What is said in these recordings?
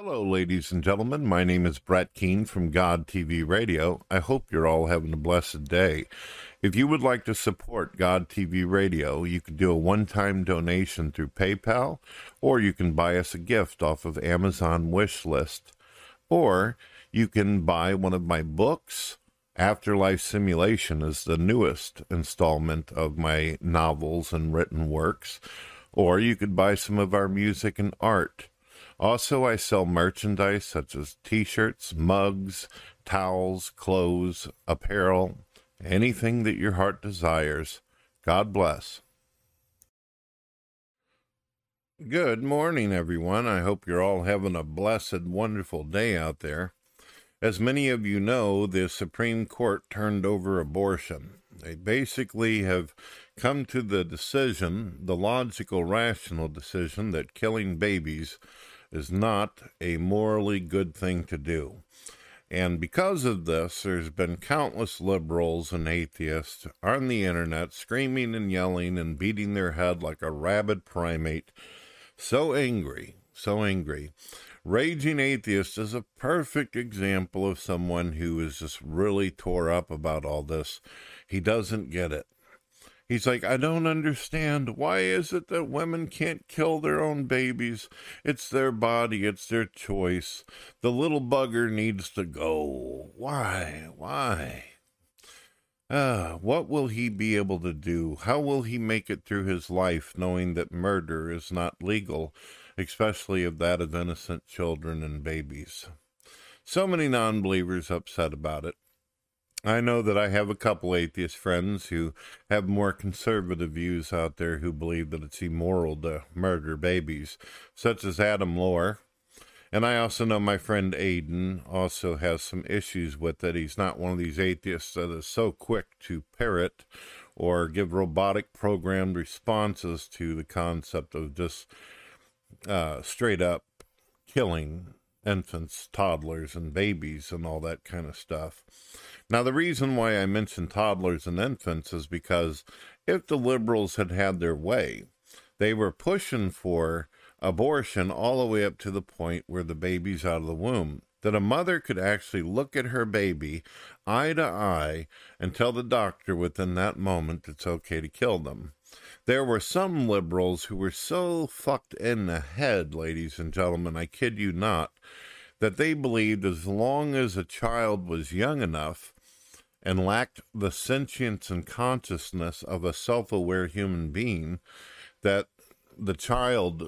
Hello, ladies and gentlemen. My name is Brett Keane from God TV Radio. I hope you're all having a blessed day. If you would like to support God TV Radio, you can do a one time donation through PayPal, or you can buy us a gift off of Amazon wish list, or you can buy one of my books. Afterlife Simulation is the newest installment of my novels and written works, or you could buy some of our music and art. Also, I sell merchandise such as t shirts, mugs, towels, clothes, apparel, anything that your heart desires. God bless. Good morning, everyone. I hope you're all having a blessed, wonderful day out there. As many of you know, the Supreme Court turned over abortion. They basically have come to the decision, the logical, rational decision, that killing babies is not a morally good thing to do. And because of this, there's been countless liberals and atheists on the internet screaming and yelling and beating their head like a rabid primate. So angry, so angry. Raging Atheist is a perfect example of someone who is just really tore up about all this. He doesn't get it. He's like, I don't understand. Why is it that women can't kill their own babies? It's their body, it's their choice. The little bugger needs to go. Why? Why? Ah, what will he be able to do? How will he make it through his life knowing that murder is not legal, especially of that of innocent children and babies? So many non believers upset about it. I know that I have a couple atheist friends who have more conservative views out there who believe that it's immoral to murder babies, such as Adam Lohr. And I also know my friend Aiden also has some issues with it. He's not one of these atheists that is so quick to parrot or give robotic programmed responses to the concept of just uh, straight up killing infants, toddlers, and babies and all that kind of stuff. Now, the reason why I mention toddlers and infants is because if the liberals had had their way, they were pushing for abortion all the way up to the point where the baby's out of the womb. That a mother could actually look at her baby eye to eye and tell the doctor within that moment it's okay to kill them. There were some liberals who were so fucked in the head, ladies and gentlemen, I kid you not, that they believed as long as a child was young enough and lacked the sentience and consciousness of a self aware human being, that the child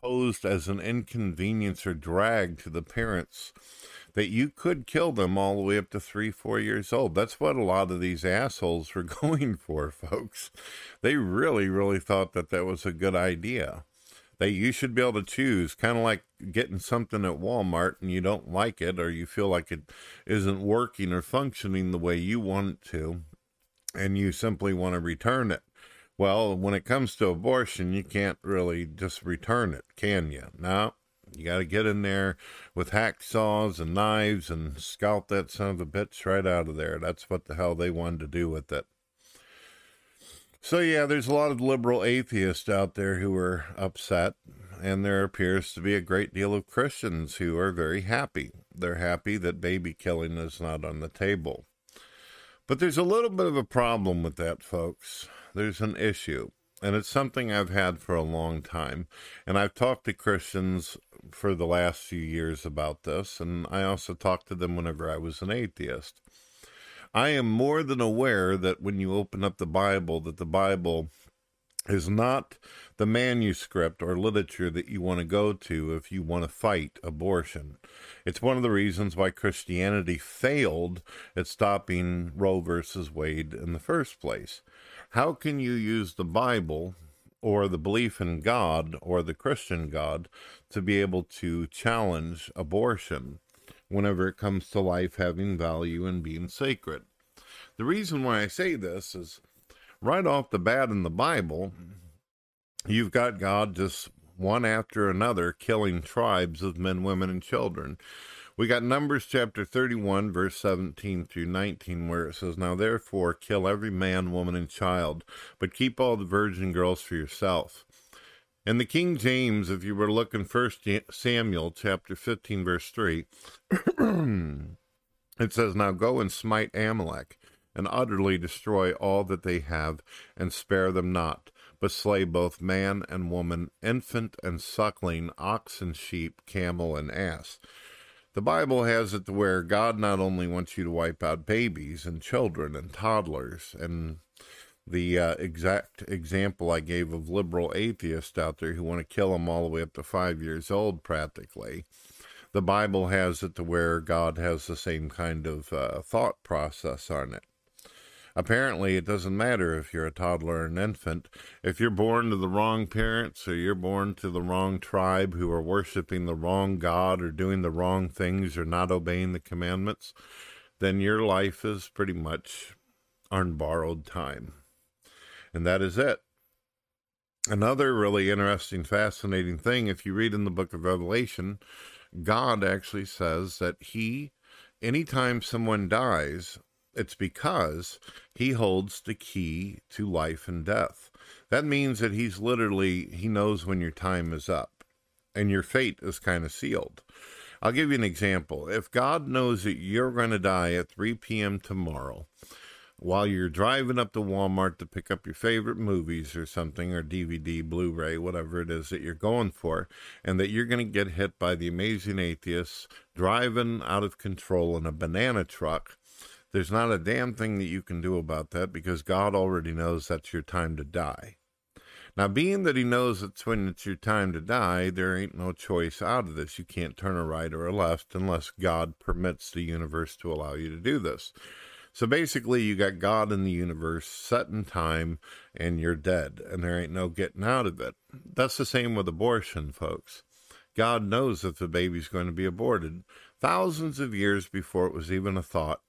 posed as an inconvenience or drag to the parents, that you could kill them all the way up to three, four years old. That's what a lot of these assholes were going for, folks. They really, really thought that that was a good idea that you should be able to choose, kind of like getting something at Walmart and you don't like it or you feel like it isn't working or functioning the way you want it to, and you simply want to return it. Well, when it comes to abortion, you can't really just return it, can you? No, you got to get in there with hacksaws and knives and scalp that son of a bitch right out of there. That's what the hell they wanted to do with it. So, yeah, there's a lot of liberal atheists out there who are upset, and there appears to be a great deal of Christians who are very happy. They're happy that baby killing is not on the table. But there's a little bit of a problem with that, folks. There's an issue, and it's something I've had for a long time. And I've talked to Christians for the last few years about this, and I also talked to them whenever I was an atheist. I am more than aware that when you open up the Bible, that the Bible is not the manuscript or literature that you want to go to if you want to fight abortion. It's one of the reasons why Christianity failed at stopping Roe versus Wade in the first place. How can you use the Bible or the belief in God or the Christian God to be able to challenge abortion? whenever it comes to life having value and being sacred. The reason why I say this is right off the bat in the Bible, you've got God just one after another killing tribes of men, women, and children. We got Numbers chapter 31, verse 17 through 19, where it says, Now therefore kill every man, woman, and child, but keep all the virgin girls for yourself. In the King James, if you were looking first Samuel chapter 15 verse 3, it says, Now go and smite Amalek, and utterly destroy all that they have, and spare them not, but slay both man and woman, infant and suckling, ox and sheep, camel and ass. The Bible has it to where God not only wants you to wipe out babies and children and toddlers and the uh, exact example I gave of liberal atheists out there who want to kill them all the way up to five years old, practically. The Bible has it to where God has the same kind of uh, thought process on it. Apparently, it doesn't matter if you're a toddler or an infant. If you're born to the wrong parents or you're born to the wrong tribe who are worshiping the wrong God or doing the wrong things or not obeying the commandments, then your life is pretty much on borrowed time. And that is it. Another really interesting, fascinating thing, if you read in the book of Revelation, God actually says that He, anytime someone dies, it's because He holds the key to life and death. That means that He's literally, He knows when your time is up and your fate is kind of sealed. I'll give you an example. If God knows that you're going to die at 3 p.m. tomorrow, while you're driving up to Walmart to pick up your favorite movies or something, or DVD, Blu ray, whatever it is that you're going for, and that you're going to get hit by the amazing atheists driving out of control in a banana truck. There's not a damn thing that you can do about that because God already knows that's your time to die. Now, being that he knows it's when it's your time to die, there ain't no choice out of this. You can't turn a right or a left unless God permits the universe to allow you to do this. So basically, you got God in the universe set in time, and you're dead, and there ain't no getting out of it. That's the same with abortion, folks. God knows if the baby's going to be aborted thousands of years before it was even a thought.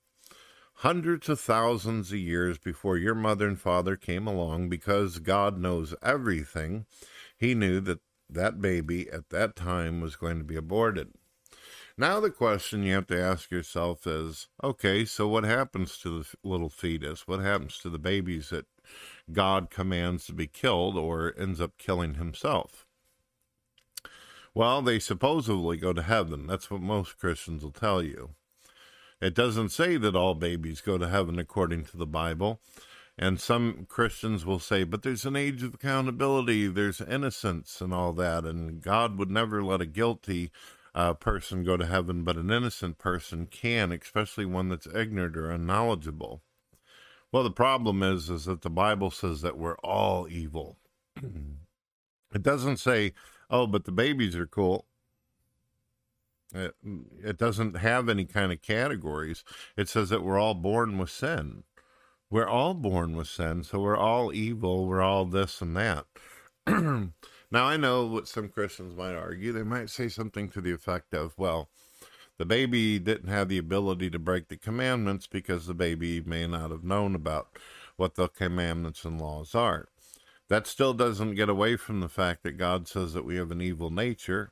Hundreds of thousands of years before your mother and father came along, because God knows everything, He knew that that baby at that time was going to be aborted. Now, the question you have to ask yourself is okay, so what happens to the little fetus? What happens to the babies that God commands to be killed or ends up killing himself? Well, they supposedly go to heaven. That's what most Christians will tell you. It doesn't say that all babies go to heaven according to the Bible. And some Christians will say, but there's an age of accountability, there's innocence and all that, and God would never let a guilty uh, person go to heaven, but an innocent person can, especially one that's ignorant or unknowledgeable. Well, the problem is, is that the Bible says that we're all evil. it doesn't say, oh, but the babies are cool. It, it doesn't have any kind of categories. It says that we're all born with sin. We're all born with sin, so we're all evil. We're all this and that. Now, I know what some Christians might argue. They might say something to the effect of, well, the baby didn't have the ability to break the commandments because the baby may not have known about what the commandments and laws are. That still doesn't get away from the fact that God says that we have an evil nature,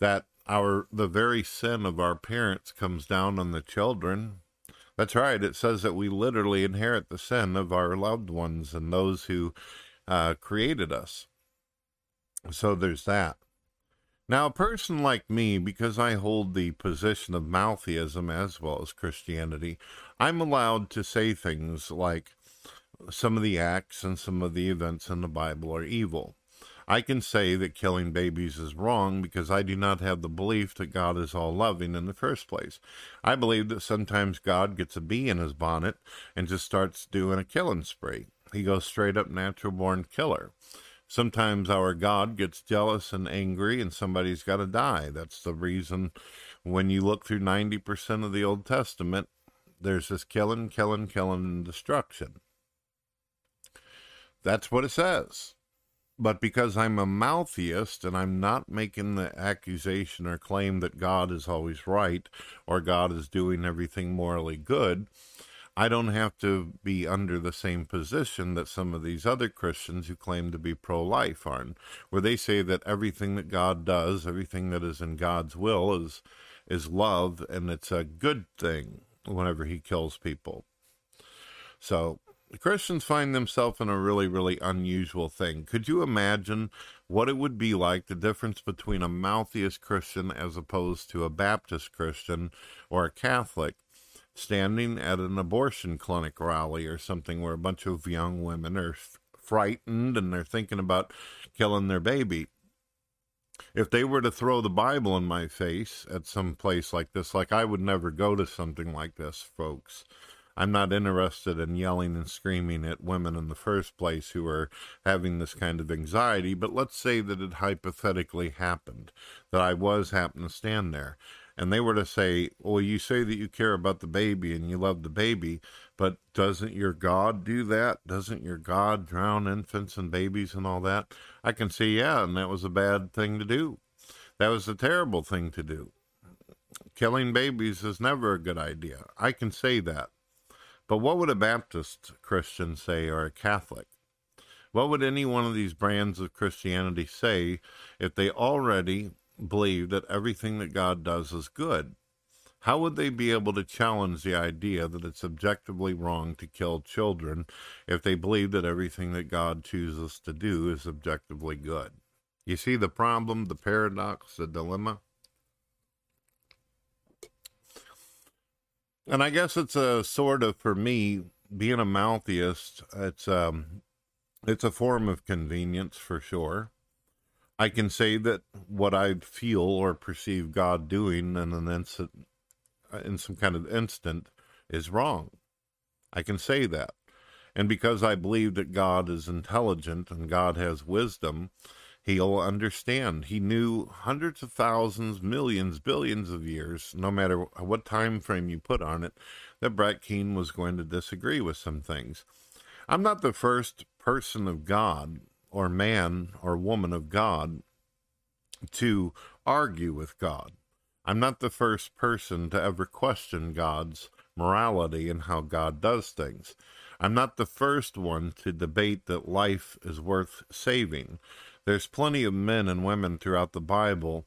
that our the very sin of our parents comes down on the children. That's right. It says that we literally inherit the sin of our loved ones and those who uh, created us. So there's that. Now, a person like me, because I hold the position of Maltheism as well as Christianity, I'm allowed to say things like some of the acts and some of the events in the Bible are evil. I can say that killing babies is wrong because I do not have the belief that God is all loving in the first place. I believe that sometimes God gets a bee in his bonnet and just starts doing a killing spree. He goes straight up natural born killer. Sometimes our God gets jealous and angry, and somebody's got to die. That's the reason when you look through 90% of the Old Testament, there's this killing, killing, killing, and destruction. That's what it says. But because I'm a Maltheist and I'm not making the accusation or claim that God is always right or God is doing everything morally good, I don't have to be under the same position that some of these other Christians who claim to be pro life are, where they say that everything that God does, everything that is in God's will is is love and it's a good thing whenever he kills people. So Christians find themselves in a really, really unusual thing. Could you imagine what it would be like the difference between a Maltheist Christian as opposed to a Baptist Christian or a Catholic standing at an abortion clinic rally or something where a bunch of young women are frightened and they're thinking about killing their baby? If they were to throw the Bible in my face at some place like this, like I would never go to something like this, folks. I'm not interested in yelling and screaming at women in the first place who are having this kind of anxiety, but let's say that it hypothetically happened, that I was happened to stand there. And they were to say, Well, you say that you care about the baby and you love the baby, but doesn't your God do that? Doesn't your God drown infants and babies and all that? I can say, Yeah, and that was a bad thing to do. That was a terrible thing to do. Killing babies is never a good idea. I can say that. But what would a Baptist Christian say or a Catholic? What would any one of these brands of Christianity say if they already believe that everything that God does is good? How would they be able to challenge the idea that it's objectively wrong to kill children if they believe that everything that God chooses to do is objectively good? You see the problem, the paradox, the dilemma? And I guess it's a sort of for me being a Maltheist. It's um, it's a form of convenience for sure. I can say that what I feel or perceive God doing in an instant, in some kind of instant, is wrong. I can say that, and because I believe that God is intelligent and God has wisdom, he'll understand. He knew hundreds of thousands, millions, billions of years, no matter what time frame you put on it, that Brett Keane was going to disagree with some things. I'm not the first person of God or man or woman of God to argue with God. I'm not the first person to ever question God's morality and how God does things. I'm not the first one to debate that life is worth saving there's plenty of men and women throughout the Bible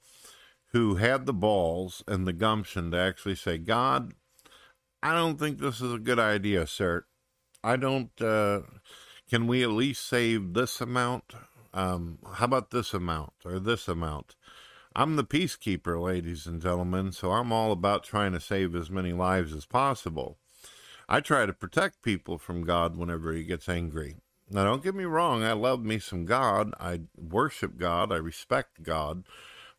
who had the balls and the gumption to actually say, God, I don't think this is a good idea, sir. I don't, uh, can we at least save this amount? Um, how about this amount or this amount? I'm the peacekeeper, ladies and gentlemen, so I'm all about trying to save as many lives as possible. I try to protect people from God whenever he gets angry. Now, don't get me wrong, I love me some God. I worship God. I respect God.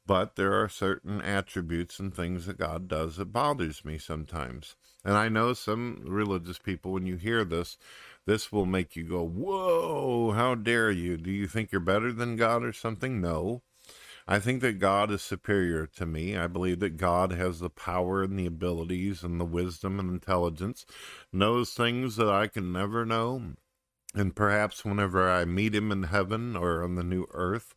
But there are certain attributes and things that God does that bothers me sometimes. And I know some religious people, when you hear this, this will make you go, Whoa, how dare you? Do you think you're better than God or something? No. I think that God is superior to me. I believe that God has the power and the abilities and the wisdom and intelligence, knows things that I can never know, and perhaps whenever I meet him in heaven or on the new earth,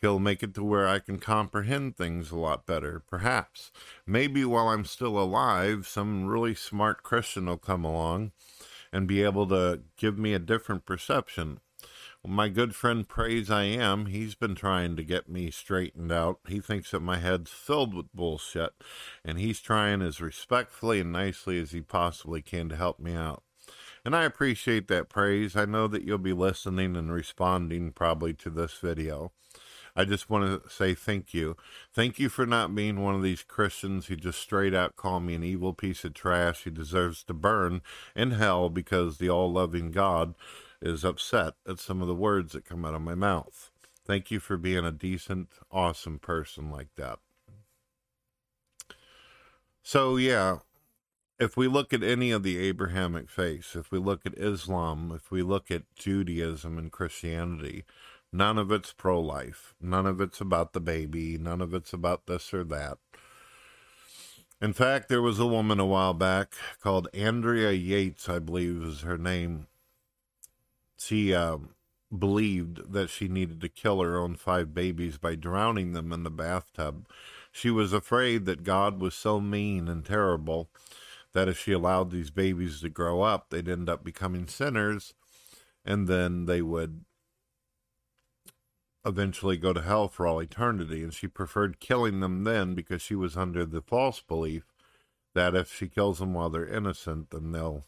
he'll make it to where I can comprehend things a lot better. Perhaps. Maybe while I'm still alive, some really smart Christian will come along and be able to give me a different perception. My good friend Praise I Am, he's been trying to get me straightened out. He thinks that my head's filled with bullshit, and he's trying as respectfully and nicely as he possibly can to help me out. And I appreciate that praise. I know that you'll be listening and responding probably to this video. I just want to say thank you. Thank you for not being one of these Christians who just straight out call me an evil piece of trash who deserves to burn in hell because the all loving God is upset at some of the words that come out of my mouth. Thank you for being a decent, awesome person like that. So, yeah, if we look at any of the Abrahamic faiths, if we look at Islam, if we look at Judaism and Christianity, none of it's pro life. None of it's about the baby. None of it's about this or that. In fact, there was a woman a while back called Andrea Yates, I believe is her name. She uh, believed that she needed to kill her own five babies by drowning them in the bathtub. She was afraid that God was so mean and terrible that if she allowed these babies to grow up, they'd end up becoming sinners and then they would eventually go to hell for all eternity. And she preferred killing them then because she was under the false belief that if she kills them while they're innocent, then they'll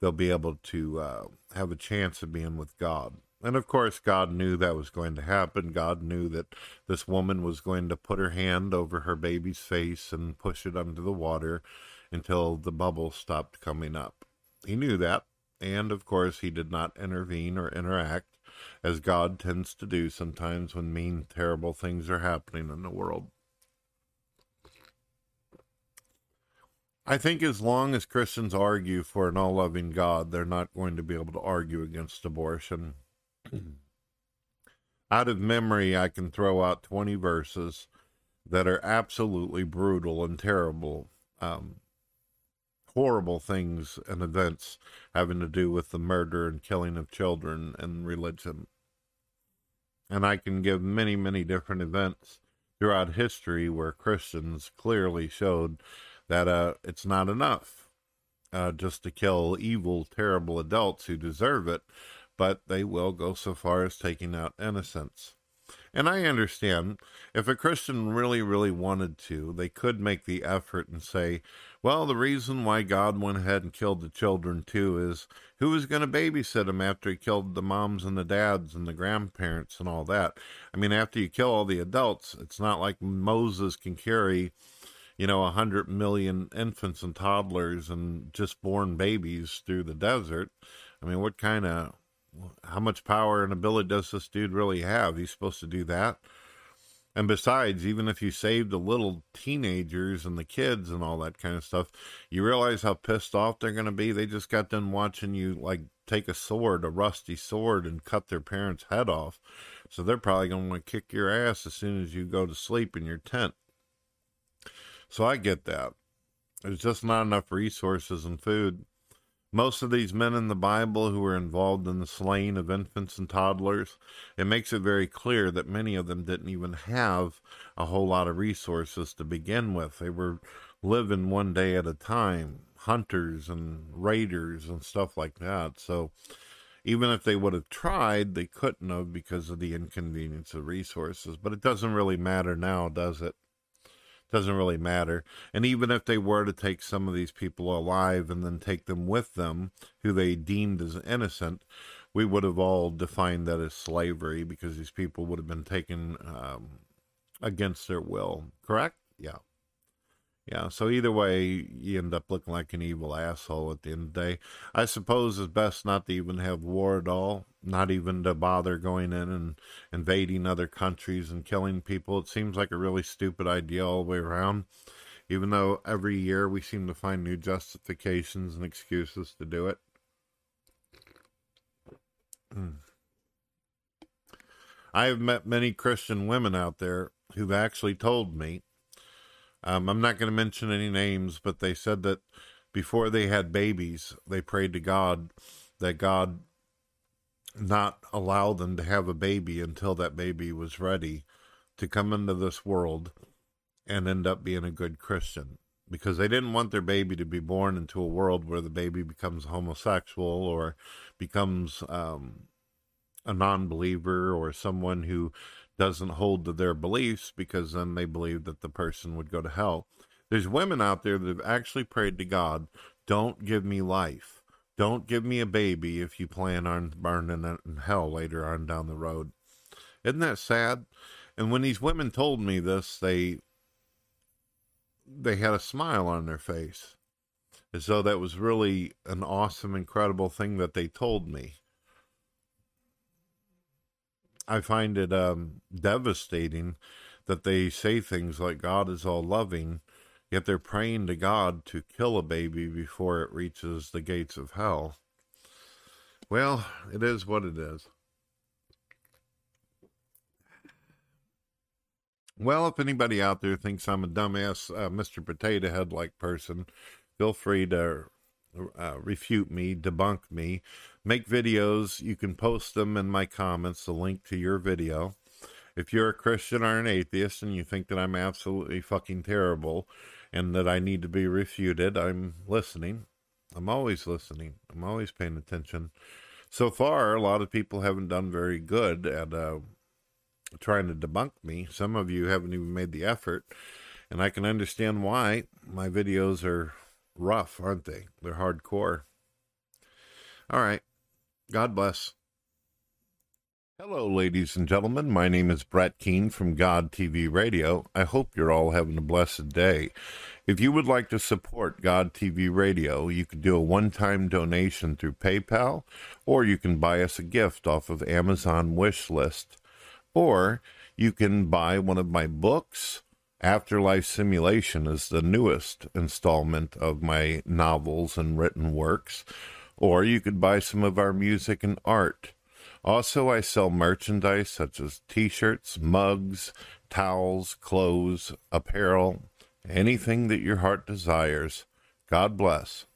they'll be able to uh, have a chance of being with God. And of course, God knew that was going to happen. God knew that this woman was going to put her hand over her baby's face and push it under the water until the bubble stopped coming up. He knew that. And of course, he did not intervene or interact, as God tends to do sometimes when mean, terrible things are happening in the world. I think as long as Christians argue for an all loving God, they're not going to be able to argue against abortion. out of memory, I can throw out 20 verses that are absolutely brutal and terrible, um, horrible things and events having to do with the murder and killing of children and religion. And I can give many, many different events throughout history where Christians clearly showed that uh, it's not enough uh, just to kill evil, terrible adults who deserve it, but they will go so far as taking out innocents. And I understand if a Christian really, really wanted to, they could make the effort and say, well, the reason why God went ahead and killed the children too is who was going to babysit them after he killed the moms and the dads and the grandparents and all that? I mean, after you kill all the adults, it's not like Moses can carry you know, a hundred million infants and toddlers and just born babies through the desert. I mean, what kind of, how much power and ability does this dude really have? He's supposed to do that. And besides, even if you save the little teenagers and the kids and all that kind of stuff, you realize how pissed off they're going to be. They just got done watching you like take a sword, a rusty sword, and cut their parents' head off. So they're probably going to want to kick your ass as soon as you go to sleep in your tent. So I get that. There's just not enough resources and food. Most of these men in the Bible who were involved in the slaying of infants and toddlers, it makes it very clear that many of them didn't even have a whole lot of resources to begin with. They were living one day at a time, hunters and raiders and stuff like that. So even if they would have tried, they couldn't have because of the inconvenience of resources. But it doesn't really matter now, does it? Doesn't really matter. And even if they were to take some of these people alive and then take them with them, who they deemed as innocent, we would have all defined that as slavery because these people would have been taken um, against their will. Correct? Yeah. Yeah, so either way, you end up looking like an evil asshole at the end of the day. I suppose it's best not to even have war at all, not even to bother going in and invading other countries and killing people. It seems like a really stupid idea all the way around, even though every year we seem to find new justifications and excuses to do it. Hmm. I have met many Christian women out there who've actually told me um, I'm not going to mention any names, but they said that before they had babies, they prayed to God that God not allow them to have a baby until that baby was ready to come into this world and end up being a good Christian. Because they didn't want their baby to be born into a world where the baby becomes homosexual or becomes um, a non believer or someone who doesn't hold to their beliefs because then they believe that the person would go to hell. There's women out there that have actually prayed to God, don't give me life. Don't give me a baby if you plan on burning it in hell later on down the road. Isn't that sad? And when these women told me this, they they had a smile on their face. As though that was really an awesome, incredible thing that they told me. I find it um, devastating that they say things like God is all loving, yet they're praying to God to kill a baby before it reaches the gates of hell. Well, it is what it is. Well, if anybody out there thinks I'm a dumbass uh, Mr. Potato Head like person, feel free to uh, refute me, debunk me, make videos. You can post them in my comments, the link to your video. If you're a Christian or an atheist and you think that I'm absolutely fucking terrible and that I need to be refuted, I'm listening. I'm always listening. I'm always paying attention. So far, a lot of people haven't done very good at uh, trying to debunk me. Some of you haven't even made the effort, and I can understand why. My videos are rough, aren't they? They're hardcore. All right. God bless. Hello, ladies and gentlemen. My name is Brett Keane from God TV Radio. I hope you're all having a blessed day. If you would like to support God TV Radio, you can do a one time donation through PayPal, or you can buy us a gift off of Amazon wish list, or you can buy one of my books. Afterlife Simulation is the newest installment of my novels and written works, or you could buy some of our music and art. Also, I sell merchandise such as t shirts, mugs, towels, clothes, apparel, anything that your heart desires. God bless.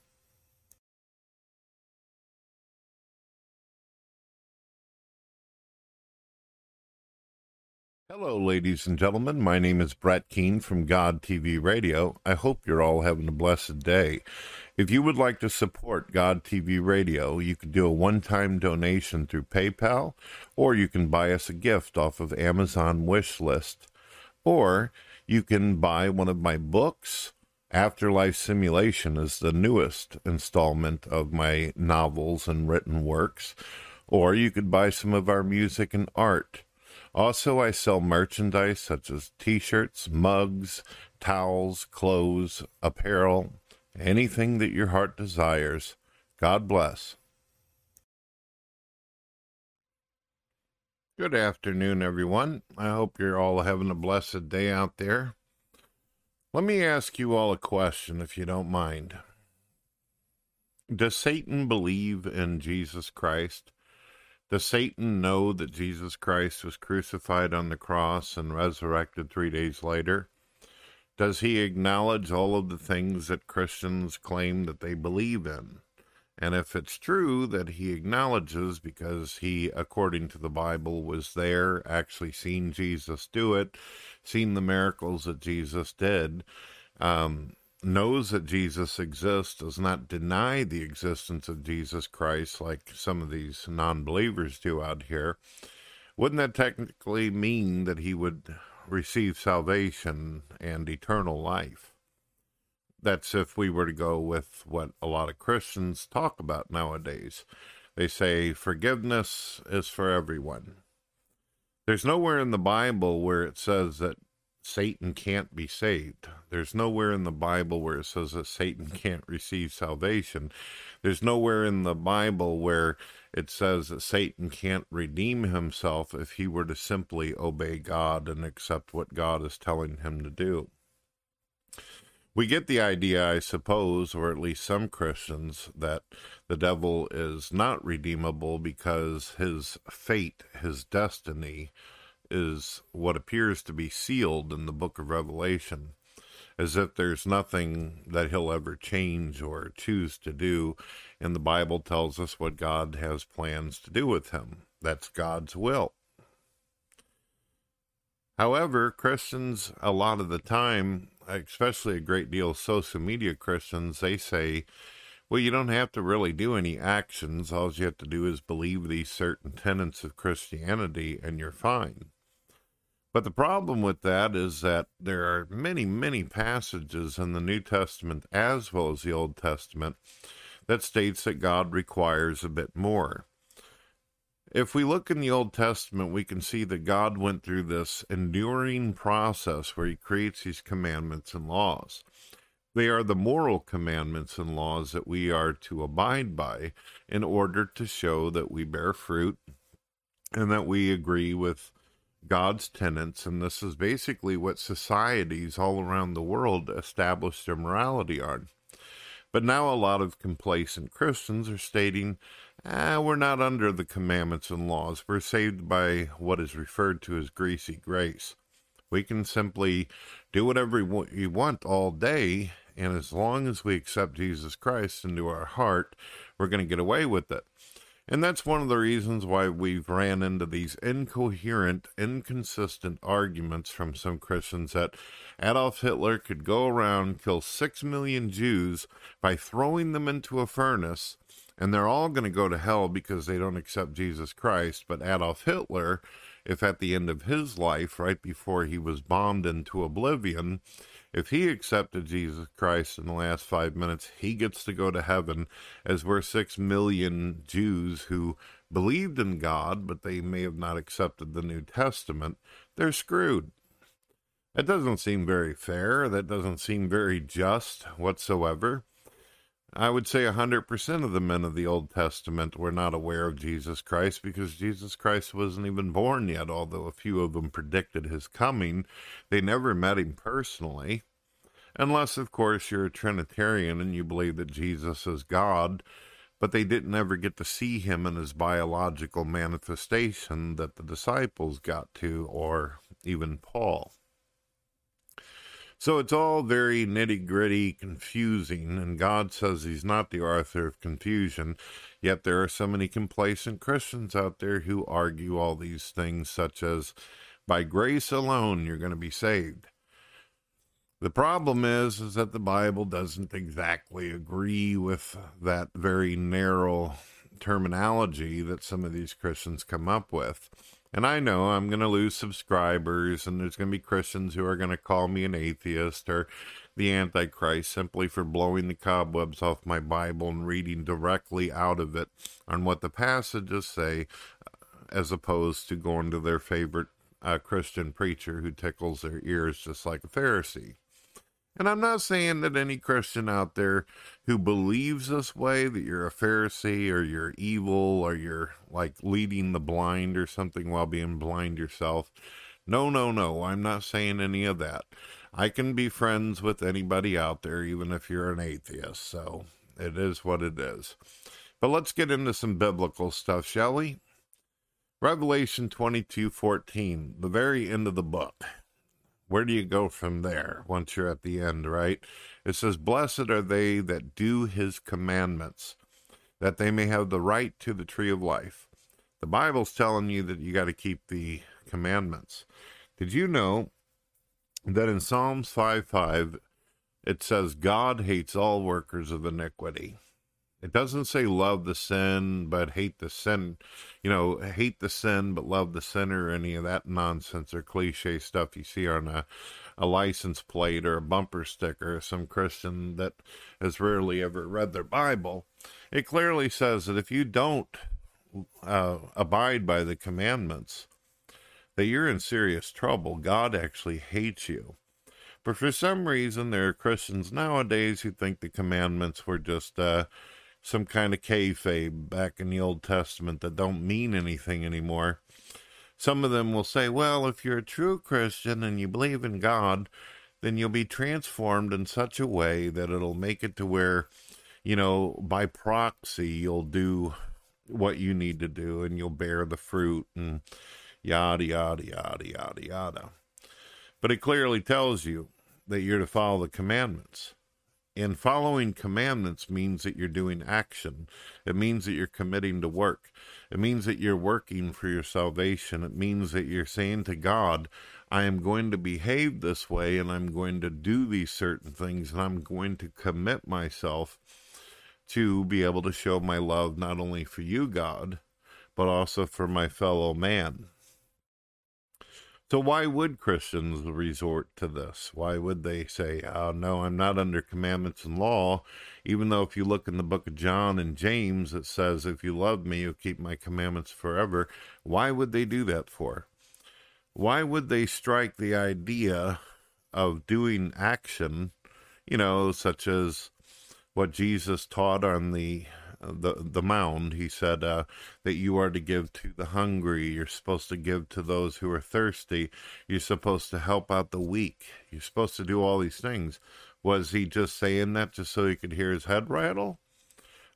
Hello, ladies and gentlemen. My name is Brett Keane from God TV Radio. I hope you're all having a blessed day. If you would like to support God TV Radio, you can do a one time donation through PayPal, or you can buy us a gift off of Amazon wish list, or you can buy one of my books. Afterlife Simulation is the newest installment of my novels and written works, or you could buy some of our music and art. Also, I sell merchandise such as t shirts, mugs, towels, clothes, apparel, anything that your heart desires. God bless. Good afternoon, everyone. I hope you're all having a blessed day out there. Let me ask you all a question, if you don't mind. Does Satan believe in Jesus Christ? Does Satan know that Jesus Christ was crucified on the cross and resurrected three days later? Does he acknowledge all of the things that Christians claim that they believe in? And if it's true that he acknowledges because he, according to the Bible, was there, actually seen Jesus do it, seen the miracles that Jesus did, um, knows that Jesus exists, does not deny the existence of Jesus Christ like some of these non believers do out here, wouldn't that technically mean that he would receive salvation and eternal life? That's if we were to go with what a lot of Christians talk about nowadays. They say forgiveness is for everyone. There's nowhere in the Bible where it says that Satan can't be saved. There's nowhere in the Bible where it says that Satan can't receive salvation. There's nowhere in the Bible where it says that Satan can't redeem himself if he were to simply obey God and accept what God is telling him to do. We get the idea, I suppose, or at least some Christians, that the devil is not redeemable because his fate, his destiny, is what appears to be sealed in the book of Revelation, as if there's nothing that he'll ever change or choose to do. And the Bible tells us what God has plans to do with him. That's God's will. However, Christians, a lot of the time, especially a great deal of social media Christians, they say, well, you don't have to really do any actions. All you have to do is believe these certain tenets of Christianity, and you're fine. But the problem with that is that there are many, many passages in the New Testament as well as the Old Testament that states that God requires a bit more. If we look in the Old Testament, we can see that God went through this enduring process where he creates these commandments and laws. They are the moral commandments and laws that we are to abide by in order to show that we bear fruit and that we agree with God's tenets, and this is basically what societies all around the world establish their morality on. But now a lot of complacent Christians are stating, ah, we're not under the commandments and laws. We're saved by what is referred to as greasy grace. We can simply do whatever we want all day, and as long as we accept Jesus Christ into our heart, we're going to get away with it. And that's one of the reasons why we've ran into these incoherent, inconsistent arguments from some Christians that Adolf Hitler could go around, kill six million Jews by throwing them into a furnace, and they're all going to go to hell because they don't accept Jesus Christ. But Adolf Hitler, if at the end of his life, right before he was bombed into oblivion, If he accepted Jesus Christ in the last five minutes, he gets to go to heaven, as were six million Jews who believed in God, but they may have not accepted the New Testament. They're screwed. That doesn't seem very fair. That doesn't seem very just whatsoever. I would say 100% of the men of the Old Testament were not aware of Jesus Christ because Jesus Christ wasn't even born yet, although a few of them predicted his coming. They never met him personally. Unless, of course, you're a Trinitarian and you believe that Jesus is God, but they didn't ever get to see him in his biological manifestation that the disciples got to, or even Paul. So it's all very nitty gritty, confusing, and God says He's not the author of confusion. Yet there are so many complacent Christians out there who argue all these things, such as, by grace alone, you're going to be saved. The problem is, is that the Bible doesn't exactly agree with that very narrow terminology that some of these Christians come up with. And I know I'm going to lose subscribers, and there's going to be Christians who are going to call me an atheist or the Antichrist simply for blowing the cobwebs off my Bible and reading directly out of it on what the passages say, as opposed to going to their favorite uh, Christian preacher who tickles their ears just like a Pharisee. And I'm not saying that any Christian out there who believes this way, that you're a Pharisee or you're evil or you're like leading the blind or something while being blind yourself. No, no, no. I'm not saying any of that. I can be friends with anybody out there, even if you're an atheist. So it is what it is. But let's get into some biblical stuff, shall we? Revelation 22 14, the very end of the book where do you go from there once you're at the end, right? It says, Blessed are they that do his commandments, that they may have the right to the tree of life. The Bible's telling you that you got to keep the commandments. Did you know that in Psalms 5 5, it says, God hates all workers of iniquity? It doesn't say love the sin, but hate the sin. You know, hate the sin, but love the sinner, or any of that nonsense or cliche stuff you see on a, a license plate or a bumper sticker. Some Christian that has rarely ever read their Bible. It clearly says that if you don't uh, abide by the commandments, that you're in serious trouble. God actually hates you. But for some reason, there are Christians nowadays who think the commandments were just uh, some kind of kayfabe back in the Old Testament that don't mean anything anymore. Some of them will say, well, if you're a true Christian and you believe in God, then you'll be transformed in such a way that it'll make it to where, you know, by proxy, you'll do what you need to do and you'll bear the fruit and yada, yada, yada, yada, yada. But it clearly tells you that you're to follow the commandments. And following commandments means that you're doing action. It means that you're committing to work. It means that you're working for your salvation. It means that you're saying to God, I am going to behave this way and I'm going to do these certain things and I'm going to commit myself to be able to show my love not only for you, God, but also for my fellow man. So, why would Christians resort to this? Why would they say, oh, no, I'm not under commandments and law? Even though, if you look in the book of John and James, it says, if you love me, you'll keep my commandments forever. Why would they do that for? Why would they strike the idea of doing action, you know, such as what Jesus taught on the the the mound. He said uh, that you are to give to the hungry. You're supposed to give to those who are thirsty. You're supposed to help out the weak. You're supposed to do all these things. Was he just saying that just so he could hear his head rattle?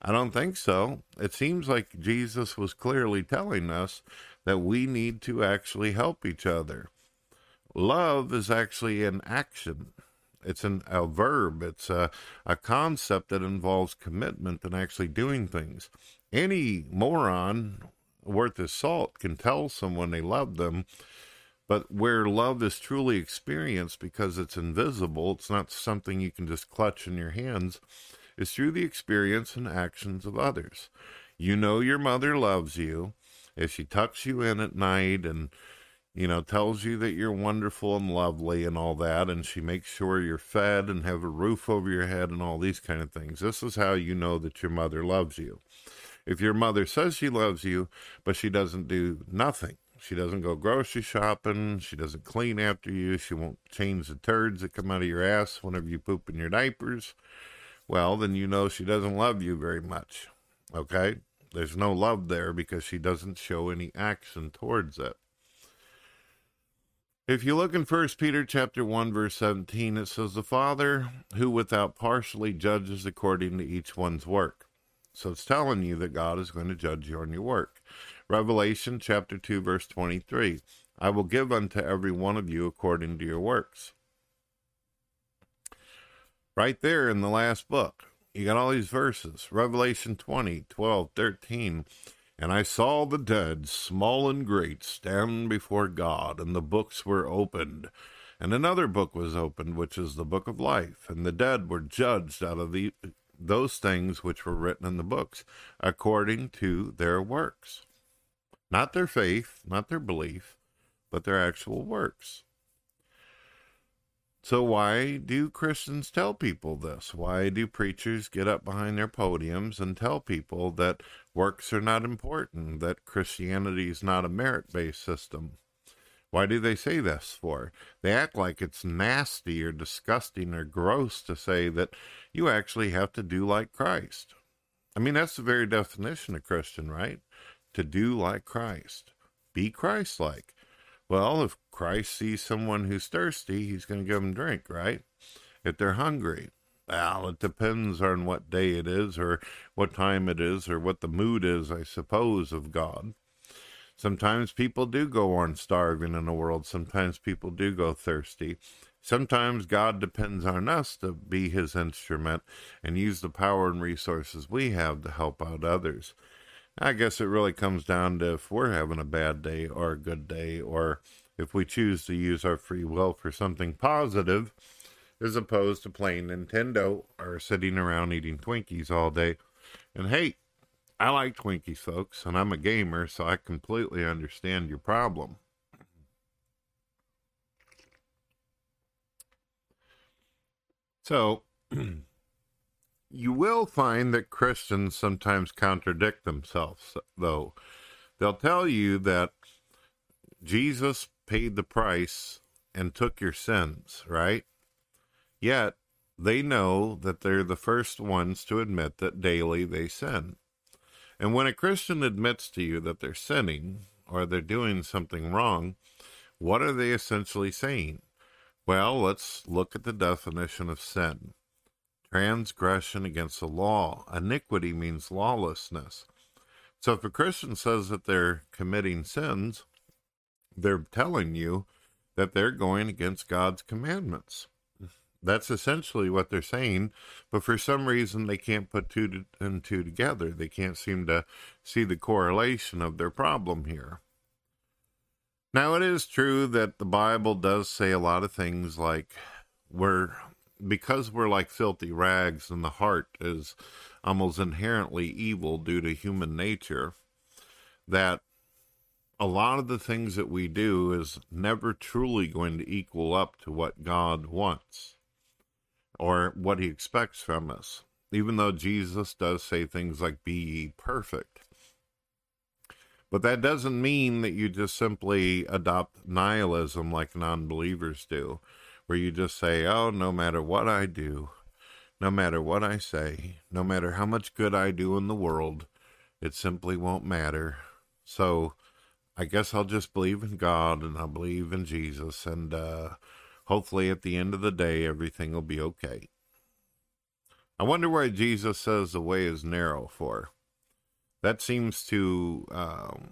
I don't think so. It seems like Jesus was clearly telling us that we need to actually help each other. Love is actually an action. It's an, a verb. It's a, a concept that involves commitment and actually doing things. Any moron worth his salt can tell someone they love them, but where love is truly experienced because it's invisible, it's not something you can just clutch in your hands, is through the experience and actions of others. You know your mother loves you. If she tucks you in at night and you know, tells you that you're wonderful and lovely and all that, and she makes sure you're fed and have a roof over your head and all these kind of things. This is how you know that your mother loves you. If your mother says she loves you, but she doesn't do nothing, she doesn't go grocery shopping, she doesn't clean after you, she won't change the turds that come out of your ass whenever you poop in your diapers, well, then you know she doesn't love you very much. Okay? There's no love there because she doesn't show any action towards it. If you look in First Peter chapter 1 verse 17 it says the father who without partially judges according to each one's work. So it's telling you that God is going to judge you on your work. Revelation chapter 2 verse 23 I will give unto every one of you according to your works. Right there in the last book. You got all these verses. Revelation 20, 12, 13. And I saw the dead, small and great, stand before God, and the books were opened. And another book was opened, which is the book of life. And the dead were judged out of the, those things which were written in the books, according to their works. Not their faith, not their belief, but their actual works. So, why do Christians tell people this? Why do preachers get up behind their podiums and tell people that works are not important, that Christianity is not a merit based system? Why do they say this for? They act like it's nasty or disgusting or gross to say that you actually have to do like Christ. I mean, that's the very definition of Christian, right? To do like Christ, be Christ like. Well, if Christ sees someone who's thirsty, he's going to give them drink, right? If they're hungry, well, it depends on what day it is, or what time it is, or what the mood is, I suppose, of God. Sometimes people do go on starving in the world. Sometimes people do go thirsty. Sometimes God depends on us to be his instrument and use the power and resources we have to help out others. I guess it really comes down to if we're having a bad day or a good day, or if we choose to use our free will for something positive, as opposed to playing Nintendo or sitting around eating Twinkies all day. And hey, I like Twinkies, folks, and I'm a gamer, so I completely understand your problem. So, you will find that Christians sometimes contradict themselves, though. They'll tell you that Jesus paid the price and took your sins, right? Yet they know that they're the first ones to admit that daily they sin. And when a Christian admits to you that they're sinning or they're doing something wrong, what are they essentially saying? Well, let's look at the definition of sin transgression against the law. Iniquity means lawlessness. So if a Christian says that they're committing sins, they're telling you that they're going against God's commandments. That's essentially what they're saying, but for some reason they can't put two and two together. They can't seem to see the correlation of their problem here. Now, it is true that the Bible does say a lot of things like we're because we're like filthy rags and the heart is almost inherently evil due to human nature, that a lot of the things that we do is never truly going to equal up to what God wants or what he expects from us. Even though Jesus does say things like, be ye perfect. But that doesn't mean that you just simply adopt nihilism like non believers do where you just say, oh, no matter what I do, no matter what I say, no matter how much good I do in the world, it simply won't matter. So I guess I'll just believe in God and I'll believe in Jesus, and uh, hopefully at the end of the day, everything will be okay. I wonder why Jesus says the way is narrow for. That seems to um,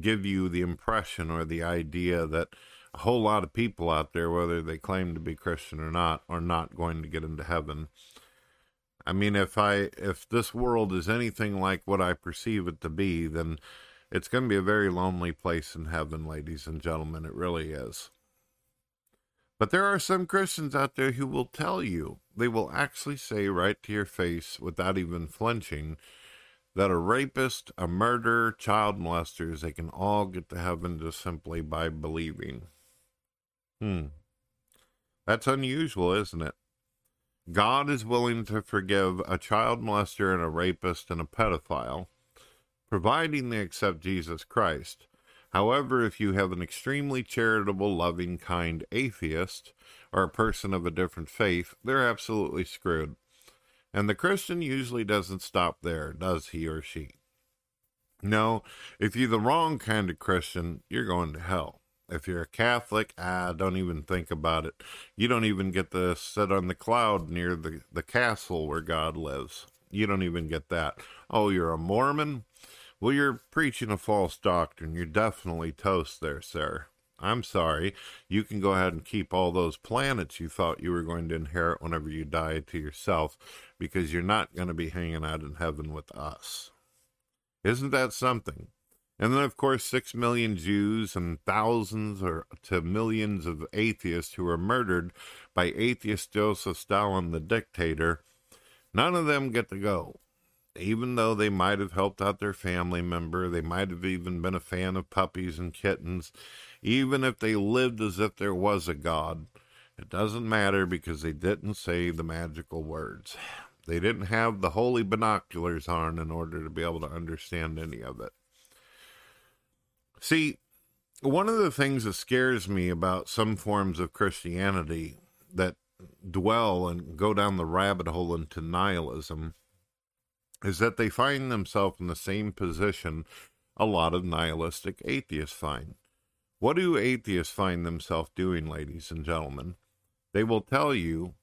give you the impression or the idea that a whole lot of people out there, whether they claim to be Christian or not, are not going to get into heaven. I mean, if I if this world is anything like what I perceive it to be, then it's going to be a very lonely place in heaven, ladies and gentlemen. It really is. But there are some Christians out there who will tell you, they will actually say right to your face without even flinching, that a rapist, a murderer, child molesters, they can all get to heaven just simply by believing. Hmm. That's unusual, isn't it? God is willing to forgive a child molester and a rapist and a pedophile, providing they accept Jesus Christ. However, if you have an extremely charitable, loving, kind atheist or a person of a different faith, they're absolutely screwed. And the Christian usually doesn't stop there, does he or she? No, if you're the wrong kind of Christian, you're going to hell. If you're a Catholic, ah, don't even think about it. You don't even get to sit on the cloud near the, the castle where God lives. You don't even get that. Oh, you're a Mormon? Well, you're preaching a false doctrine. You're definitely toast there, sir. I'm sorry. You can go ahead and keep all those planets you thought you were going to inherit whenever you die to yourself because you're not going to be hanging out in heaven with us. Isn't that something? And then, of course, six million Jews and thousands or to millions of atheists who were murdered by atheist Joseph Stalin, the dictator. None of them get to go even though they might have helped out their family member, they might have even been a fan of puppies and kittens, even if they lived as if there was a God, it doesn't matter because they didn't say the magical words. They didn't have the holy binoculars on in order to be able to understand any of it. See, one of the things that scares me about some forms of Christianity that dwell and go down the rabbit hole into nihilism is that they find themselves in the same position a lot of nihilistic atheists find. What do atheists find themselves doing, ladies and gentlemen? They will tell you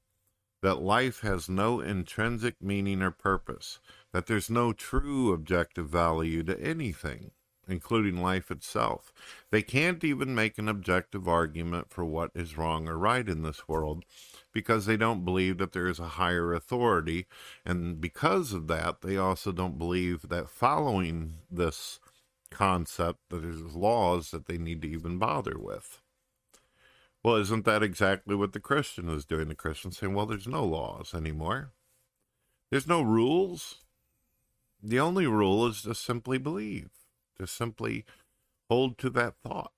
that life has no intrinsic meaning or purpose, that there's no true objective value to anything, including life itself. They can't even make an objective argument for what is wrong or right in this world because they don't believe that there is a higher authority. And because of that, they also don't believe that following this concept, that there's laws that they need to even bother with. Well, isn't that exactly what the Christian is doing? The Christian saying, well, there's no laws anymore. There's no rules. The only rule is to simply believe, to simply hold to that thought.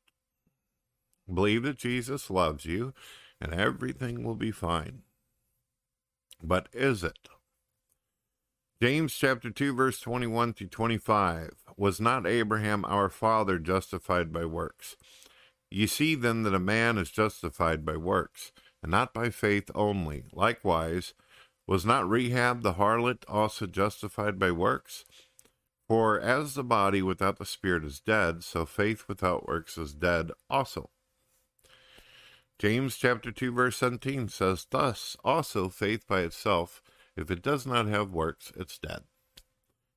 Believe that Jesus loves you and everything will be fine. But is it? James chapter 2 verse 21 to 25 was not Abraham our father justified by works ye see then that a man is justified by works and not by faith only likewise was not Rahab the harlot also justified by works for as the body without the spirit is dead so faith without works is dead also James chapter 2 verse 17 says, Thus also faith by itself, if it does not have works, it's dead.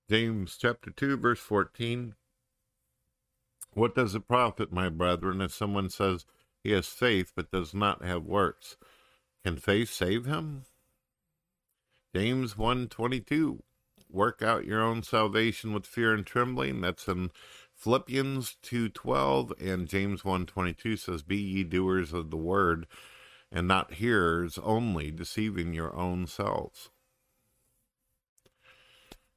James chapter 2 verse 14, What does it profit, my brethren, if someone says he has faith but does not have works? Can faith save him? James 1:22 Work out your own salvation with fear and trembling. That's in Philippians 2:12 and James 1:22 says be ye doers of the word and not hearers only deceiving your own selves.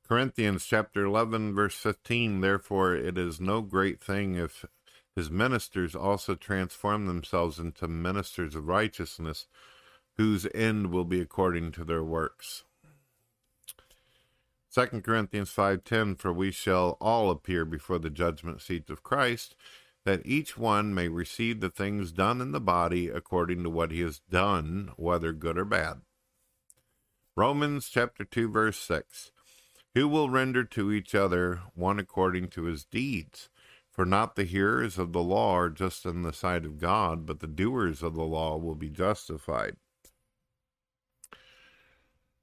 Corinthians chapter 11 verse 15 therefore it is no great thing if his ministers also transform themselves into ministers of righteousness whose end will be according to their works. 2 Corinthians 5:10 for we shall all appear before the judgment seat of Christ that each one may receive the things done in the body according to what he has done whether good or bad. Romans chapter 2 verse 6 Who will render to each other one according to his deeds for not the hearers of the law are just in the sight of God but the doers of the law will be justified.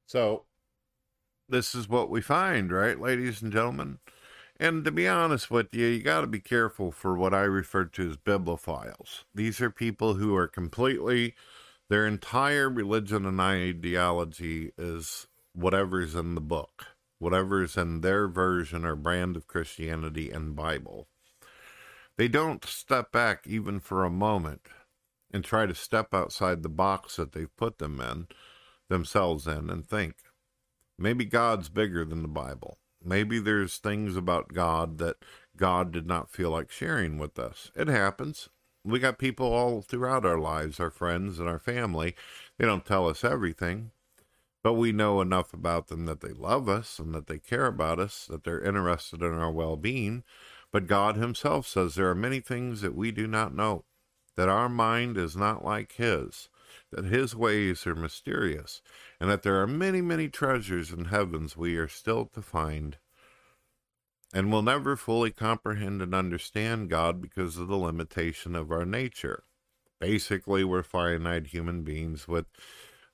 So this is what we find, right, ladies and gentlemen? And to be honest with you, you got to be careful for what I refer to as bibliophiles. These are people who are completely, their entire religion and ideology is whatever's in the book, whatever's in their version or brand of Christianity and Bible. They don't step back even for a moment and try to step outside the box that they've put them in, themselves in, and think, Maybe God's bigger than the Bible. Maybe there's things about God that God did not feel like sharing with us. It happens. We got people all throughout our lives, our friends and our family. They don't tell us everything, but we know enough about them that they love us and that they care about us, that they're interested in our well being. But God Himself says there are many things that we do not know, that our mind is not like His, that His ways are mysterious, and that there are many, many treasures in heavens we are still to find and will never fully comprehend and understand God because of the limitation of our nature. Basically, we're finite human beings with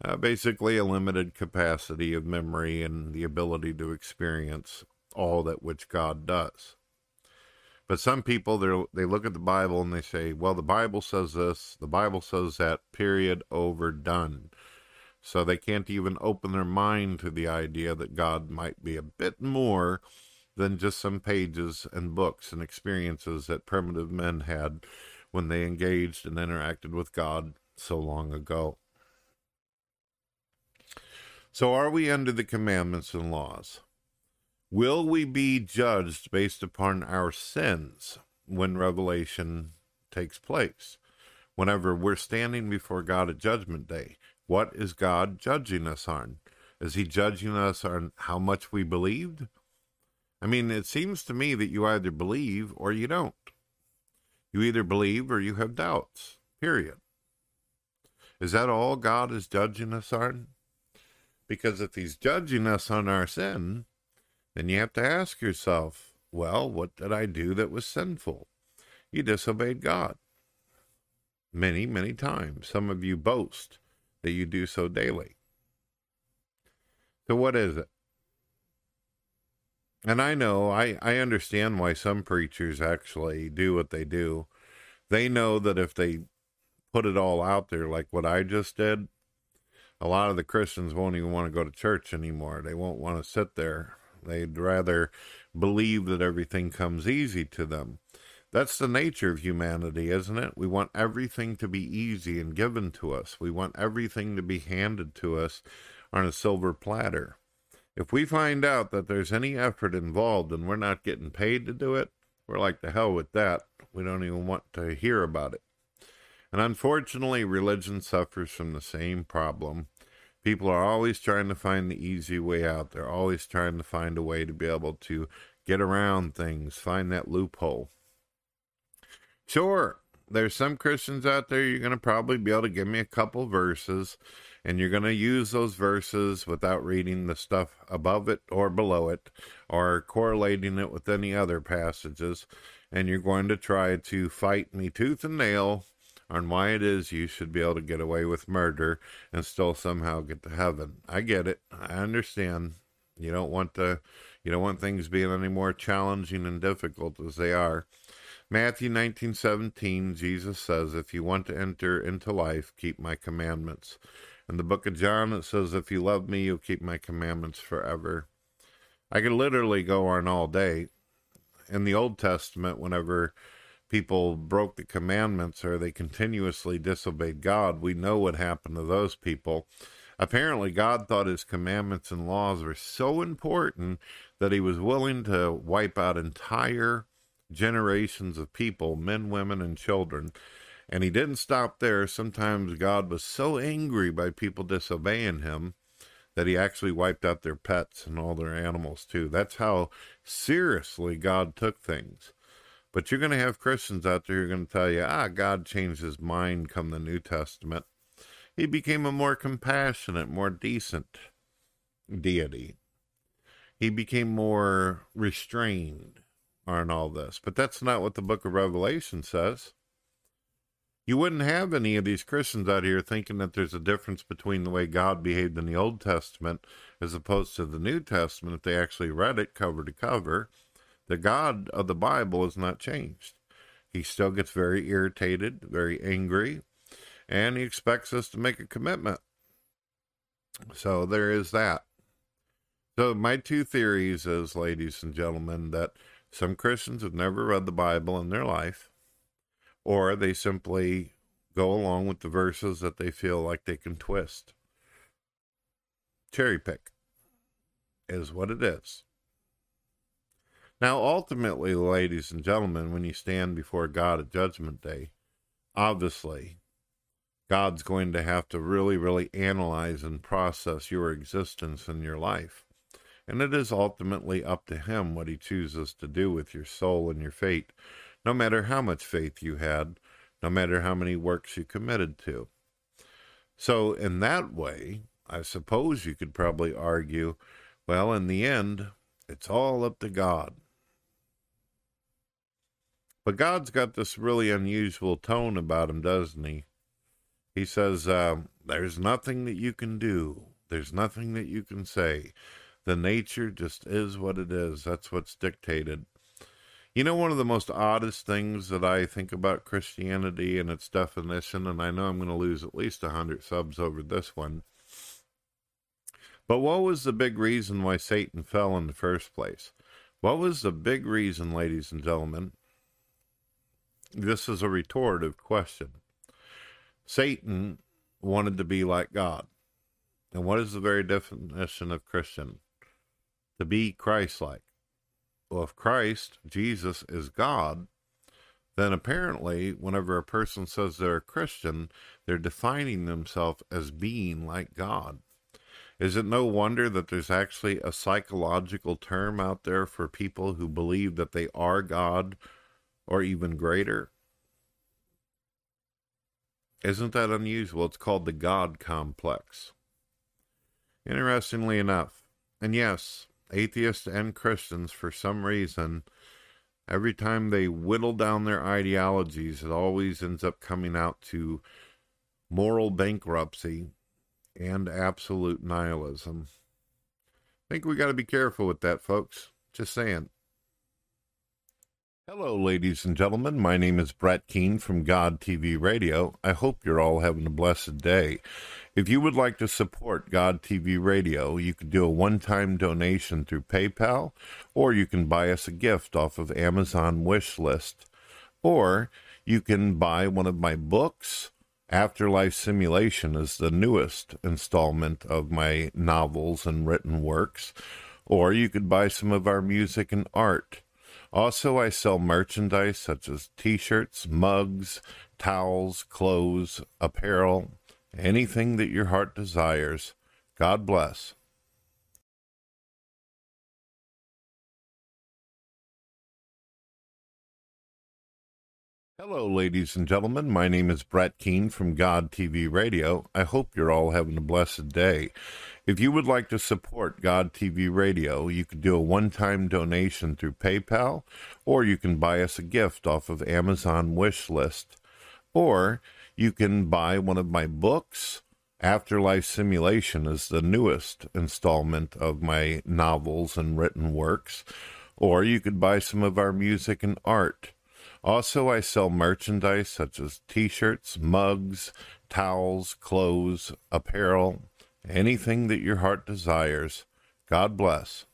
uh, basically a limited capacity of memory and the ability to experience all that which God does. But some people they they look at the Bible and they say, "Well, the Bible says this, the Bible says that." Period. Over. Done. So they can't even open their mind to the idea that God might be a bit more than just some pages and books and experiences that primitive men had when they engaged and interacted with God so long ago. So, are we under the commandments and laws? Will we be judged based upon our sins when revelation takes place? Whenever we're standing before God at Judgment Day, what is God judging us on? Is He judging us on how much we believed? I mean, it seems to me that you either believe or you don't. You either believe or you have doubts, period. Is that all God is judging us on? Because if He's judging us on our sin, then you have to ask yourself, well, what did I do that was sinful? You disobeyed God. Many, many times. Some of you boast that you do so daily. So, what is it? And I know, I, I understand why some preachers actually do what they do. They know that if they put it all out there like what I just did, a lot of the Christians won't even want to go to church anymore. They won't want to sit there. They'd rather believe that everything comes easy to them. That's the nature of humanity, isn't it? We want everything to be easy and given to us. We want everything to be handed to us on a silver platter. If we find out that there's any effort involved and we're not getting paid to do it, we're like the hell with that. We don't even want to hear about it. And unfortunately, religion suffers from the same problem. People are always trying to find the easy way out. They're always trying to find a way to be able to get around things, find that loophole. Sure, there's some Christians out there you're going to probably be able to give me a couple verses and you're going to use those verses without reading the stuff above it or below it or correlating it with any other passages. And you're going to try to fight me tooth and nail on why it is you should be able to get away with murder and still somehow get to heaven. I get it. I understand. You don't want to you don't want things being any more challenging and difficult as they are. Matthew 19:17 Jesus says, "If you want to enter into life, keep my commandments." In the book of John, it says, If you love me, you'll keep my commandments forever. I could literally go on all day. In the Old Testament, whenever people broke the commandments or they continuously disobeyed God, we know what happened to those people. Apparently, God thought his commandments and laws were so important that he was willing to wipe out entire generations of people, men, women, and children, and he didn't stop there. Sometimes God was so angry by people disobeying him that he actually wiped out their pets and all their animals too. That's how seriously God took things. But you're going to have Christians out there who are going to tell you, ah, God changed his mind come the New Testament. He became a more compassionate, more decent deity. He became more restrained on all this. But that's not what the book of Revelation says. You wouldn't have any of these Christians out here thinking that there's a difference between the way God behaved in the Old Testament as opposed to the New Testament if they actually read it cover to cover. The God of the Bible is not changed. He still gets very irritated, very angry, and he expects us to make a commitment. So there is that. So my two theories is, ladies and gentlemen, that some Christians have never read the Bible in their life or they simply go along with the verses that they feel like they can twist. Cherry pick is what it is. Now, ultimately, ladies and gentlemen, when you stand before God at Judgment Day, obviously, God's going to have to really, really analyze and process your existence and your life. And it is ultimately up to Him what He chooses to do with your soul and your fate, no matter how much faith you had, no matter how many works you committed to. So, in that way, I suppose you could probably argue well, in the end, it's all up to God. But God's got this really unusual tone about him, doesn't he? He says, uh, There's nothing that you can do, there's nothing that you can say. The nature just is what it is. That's what's dictated. You know, one of the most oddest things that I think about Christianity and its definition, and I know I'm going to lose at least 100 subs over this one. But what was the big reason why Satan fell in the first place? What was the big reason, ladies and gentlemen, this is a retortive question. Satan wanted to be like God. And what is the very definition of Christian? To be Christ like. Well, if Christ, Jesus, is God, then apparently, whenever a person says they're a Christian, they're defining themselves as being like God. Is it no wonder that there's actually a psychological term out there for people who believe that they are God or even greater. Isn't that unusual? It's called the God complex. Interestingly enough, and yes, atheists and Christians, for some reason, every time they whittle down their ideologies, it always ends up coming out to moral bankruptcy and absolute nihilism. I think we got to be careful with that, folks. Just saying. Hello, ladies and gentlemen. My name is Brett Keane from God TV Radio. I hope you're all having a blessed day. If you would like to support God TV Radio, you can do a one time donation through PayPal, or you can buy us a gift off of Amazon wish list, or you can buy one of my books. Afterlife Simulation is the newest installment of my novels and written works, or you could buy some of our music and art. Also, I sell merchandise such as t shirts, mugs, towels, clothes, apparel, anything that your heart desires. God bless. Hello, ladies and gentlemen. My name is Brett Keane from God TV Radio. I hope you're all having a blessed day. If you would like to support God TV Radio, you can do a one time donation through PayPal, or you can buy us a gift off of Amazon wish list, or you can buy one of my books. Afterlife Simulation is the newest installment of my novels and written works, or you could buy some of our music and art. Also, I sell merchandise such as t shirts, mugs, towels, clothes, apparel, anything that your heart desires. God bless.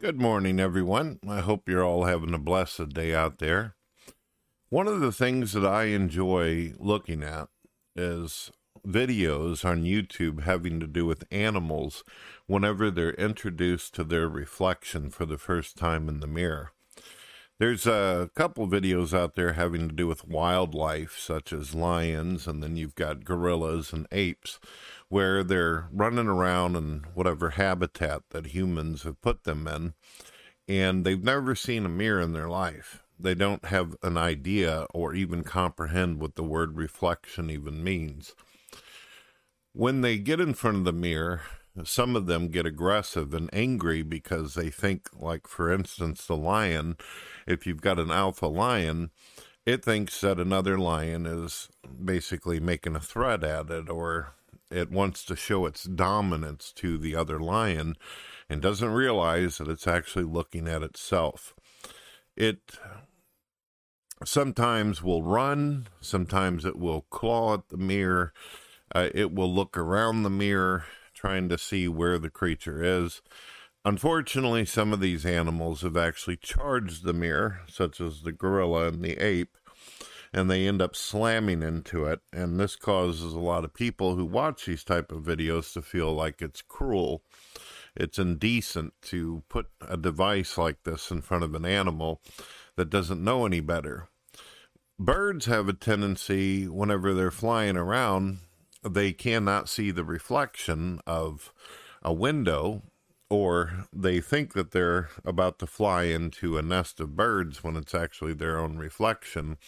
Good morning, everyone. I hope you're all having a blessed day out there. One of the things that I enjoy looking at is videos on YouTube having to do with animals whenever they're introduced to their reflection for the first time in the mirror. There's a couple videos out there having to do with wildlife, such as lions, and then you've got gorillas and apes, where they're running around in whatever habitat that humans have put them in, and they've never seen a mirror in their life. They don't have an idea or even comprehend what the word reflection even means. When they get in front of the mirror, some of them get aggressive and angry because they think, like, for instance, the lion, if you've got an alpha lion, it thinks that another lion is basically making a threat at it or it wants to show its dominance to the other lion and doesn't realize that it's actually looking at itself. It sometimes will run, sometimes it will claw at the mirror, uh, it will look around the mirror trying to see where the creature is. Unfortunately, some of these animals have actually charged the mirror, such as the gorilla and the ape, and they end up slamming into it. And this causes a lot of people who watch these type of videos to feel like it's cruel. it's indecent to put a device like this in front of an animal that doesn't know any better. Birds have a tendency, whenever they're flying around, they cannot see the reflection of a window, or they think that they're about to fly into a nest of birds when it's actually their own reflection.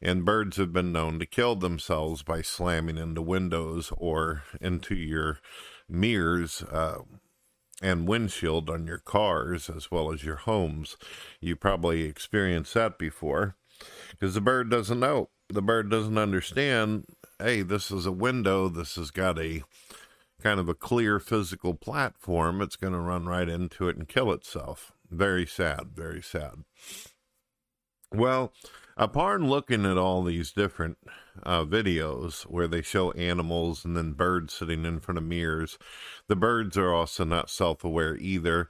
And birds have been known to kill themselves by slamming into windows or into your mirrors uh, and windshield on your cars as well as your homes. You probably experienced that before because the bird doesn't know. The bird doesn't understand. Hey, this is a window. This has got a kind of a clear physical platform. It's going to run right into it and kill itself. Very sad. Very sad. Well, upon looking at all these different uh, videos where they show animals and then birds sitting in front of mirrors, the birds are also not self aware either,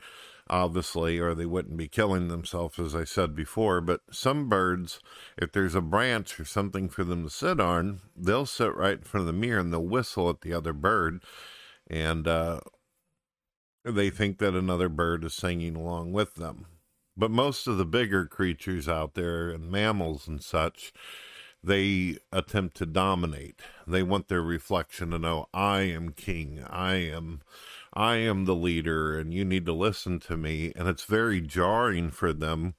obviously, or they wouldn't be killing themselves, as I said before. But some birds, if there's a branch or something for them to sit on, they'll sit right in front of the mirror and they'll whistle at the other bird. And uh, they think that another bird is singing along with them. But most of the bigger creatures out there and mammals and such, they attempt to dominate. They want their reflection to know, I am king. I am I am the leader and you need to listen to me. And it's very jarring for them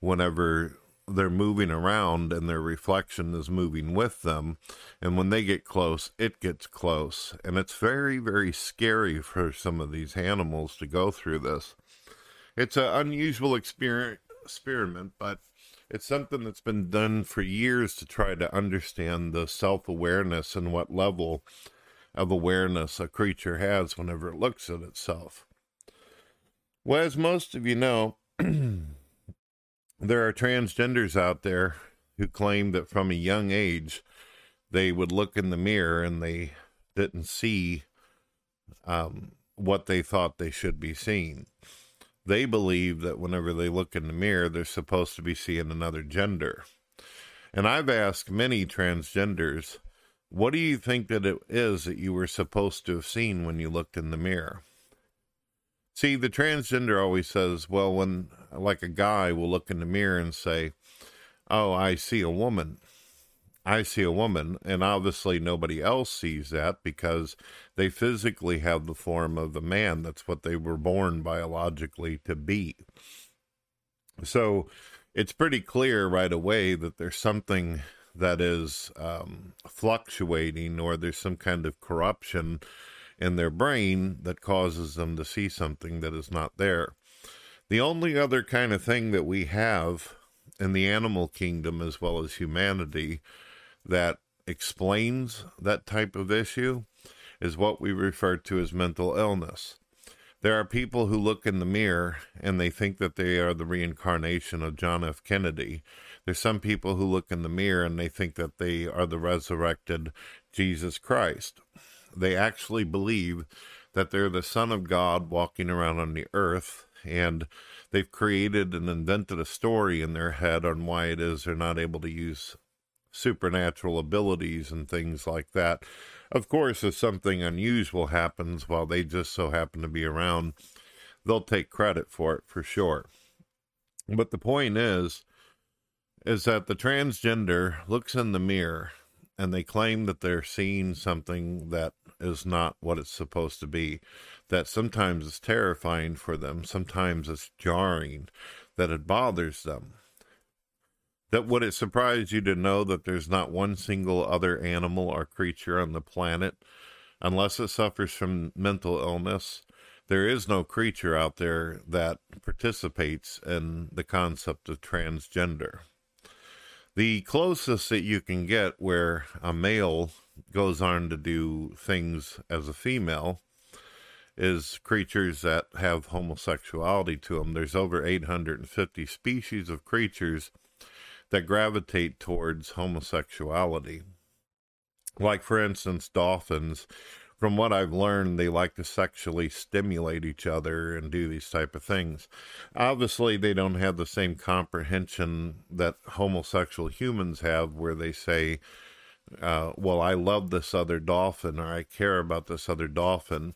whenever they're moving around and their reflection is moving with them. And when they get close, it gets close. And it's very, very scary for some of these animals to go through this. It's an unusual experiment, but it's something that's been done for years to try to understand the self awareness and what level of awareness a creature has whenever it looks at itself. Well, as most of you know, there are transgenders out there who claim that from a young age they would look in the mirror and they didn't see um, what they thought they should be seeing they believe that whenever they look in the mirror, they're supposed to be seeing another gender. And I've asked many transgenders, what do you think that it is that you were supposed to have seen when you looked in the mirror? See, the transgender always says, well, when, like a guy will look in the mirror and say, oh, I see a woman. I see a woman, and obviously nobody else sees that because they physically have the form of the man. That's what they were born biologically to be. So it's pretty clear right away that there's something that is um, fluctuating or there's some kind of corruption in their brain that causes them to see something that is not there. The only other kind of thing that we have in the animal kingdom as well as humanity that explains that type of issue is what we refer to as mental illness. There are people who look in the mirror and they think that they are the reincarnation of John F. Kennedy. There's some people who look in the mirror and they think that they are the resurrected Jesus Christ. They actually believe that they're the Son of God walking around on the earth and they've created and invented a story in their head on why it is they're not able to use supernatural abilities and things like that. Of course, if something unusual happens while they just so happen to be around, they'll take credit for it for sure. But the point is, is that the transgender looks in the mirror and they claim that they're seeing something that is not what it's supposed to be. That sometimes is terrifying for them, sometimes it's jarring, that it bothers them. That would it surprise you to know that there's not one single other animal or creature on the planet, unless it suffers from mental illness, there is no creature out there that participates in the concept of transgender. The closest that you can get where a male goes on to do things as a female is creatures that have homosexuality to them. There's over 850 species of creatures that gravitate towards homosexuality. Like, for instance, dolphins. From what I've learned, they like to sexually stimulate each other and do these type of things. Obviously, they don't have the same comprehension that homosexual humans have, where they say, uh, "Well, I love this other dolphin," or "I care about this other dolphin."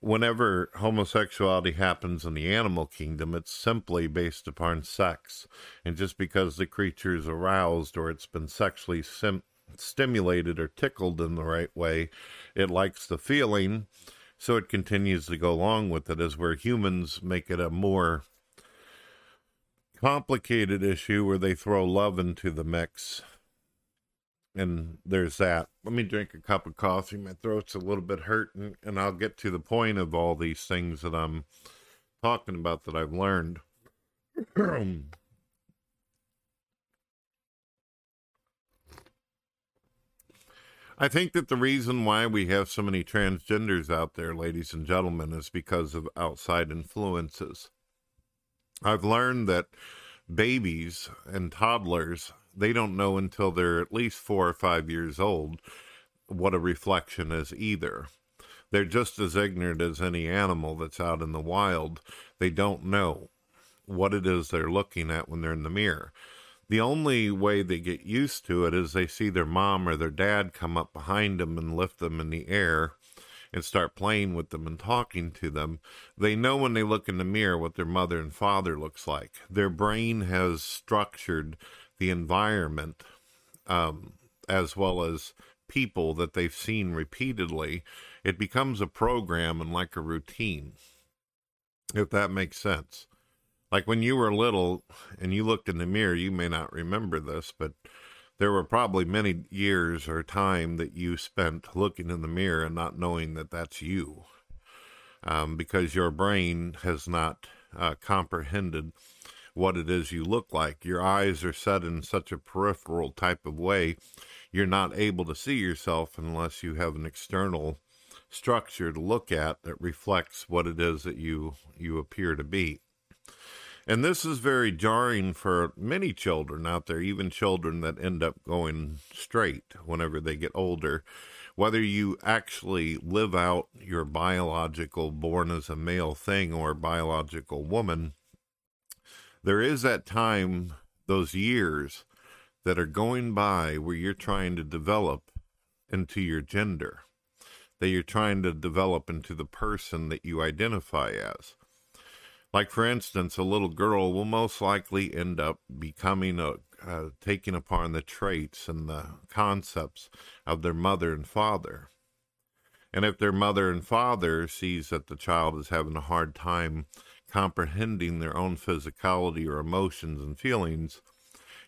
Whenever homosexuality happens in the animal kingdom, it's simply based upon sex. And just because the creature is aroused or it's been sexually sim- stimulated or tickled in the right way, it likes the feeling. So it continues to go along with it, as where humans make it a more complicated issue where they throw love into the mix. And there's that. Let me drink a cup of coffee. My throat's a little bit hurting, and I'll get to the point of all these things that I'm talking about that I've learned. I think that the reason why we have so many transgenders out there, ladies and gentlemen, is because of outside influences. I've learned that babies and toddlers, they don't know until they're at least four or five years old what a reflection is either. They're just as ignorant as any animal that's out in the wild. They don't know what it is they're looking at when they're in the mirror. The only way they get used to it is they see their mom or their dad come up behind them and lift them in the air and start playing with them and talking to them. They know when they look in the mirror what their mother and father looks like. Their brain has structured the environment um, as well as people that they've seen repeatedly. It becomes a program and like a routine, if that makes sense. Like when you were little and you looked in the mirror, you may not remember this, but there were probably many years or time that you spent looking in the mirror and not knowing that that's you um, because your brain has not uh, comprehended what it is you look like. Your eyes are set in such a peripheral type of way, you're not able to see yourself unless you have an external structure to look at that reflects what it is that you you appear to be. And this is very jarring for many children out there, even children that end up going straight whenever they get older. Whether you actually live out your biological born as a male thing or biological woman, there is that time, those years that are going by where you're trying to develop into your gender, that you're trying to develop into the person that you identify as. Like, for instance, a little girl will most likely end up becoming a, uh, taking upon the traits and the concepts of their mother and father. And if their mother and father sees that the child is having a hard time comprehending their own physicality or emotions and feelings,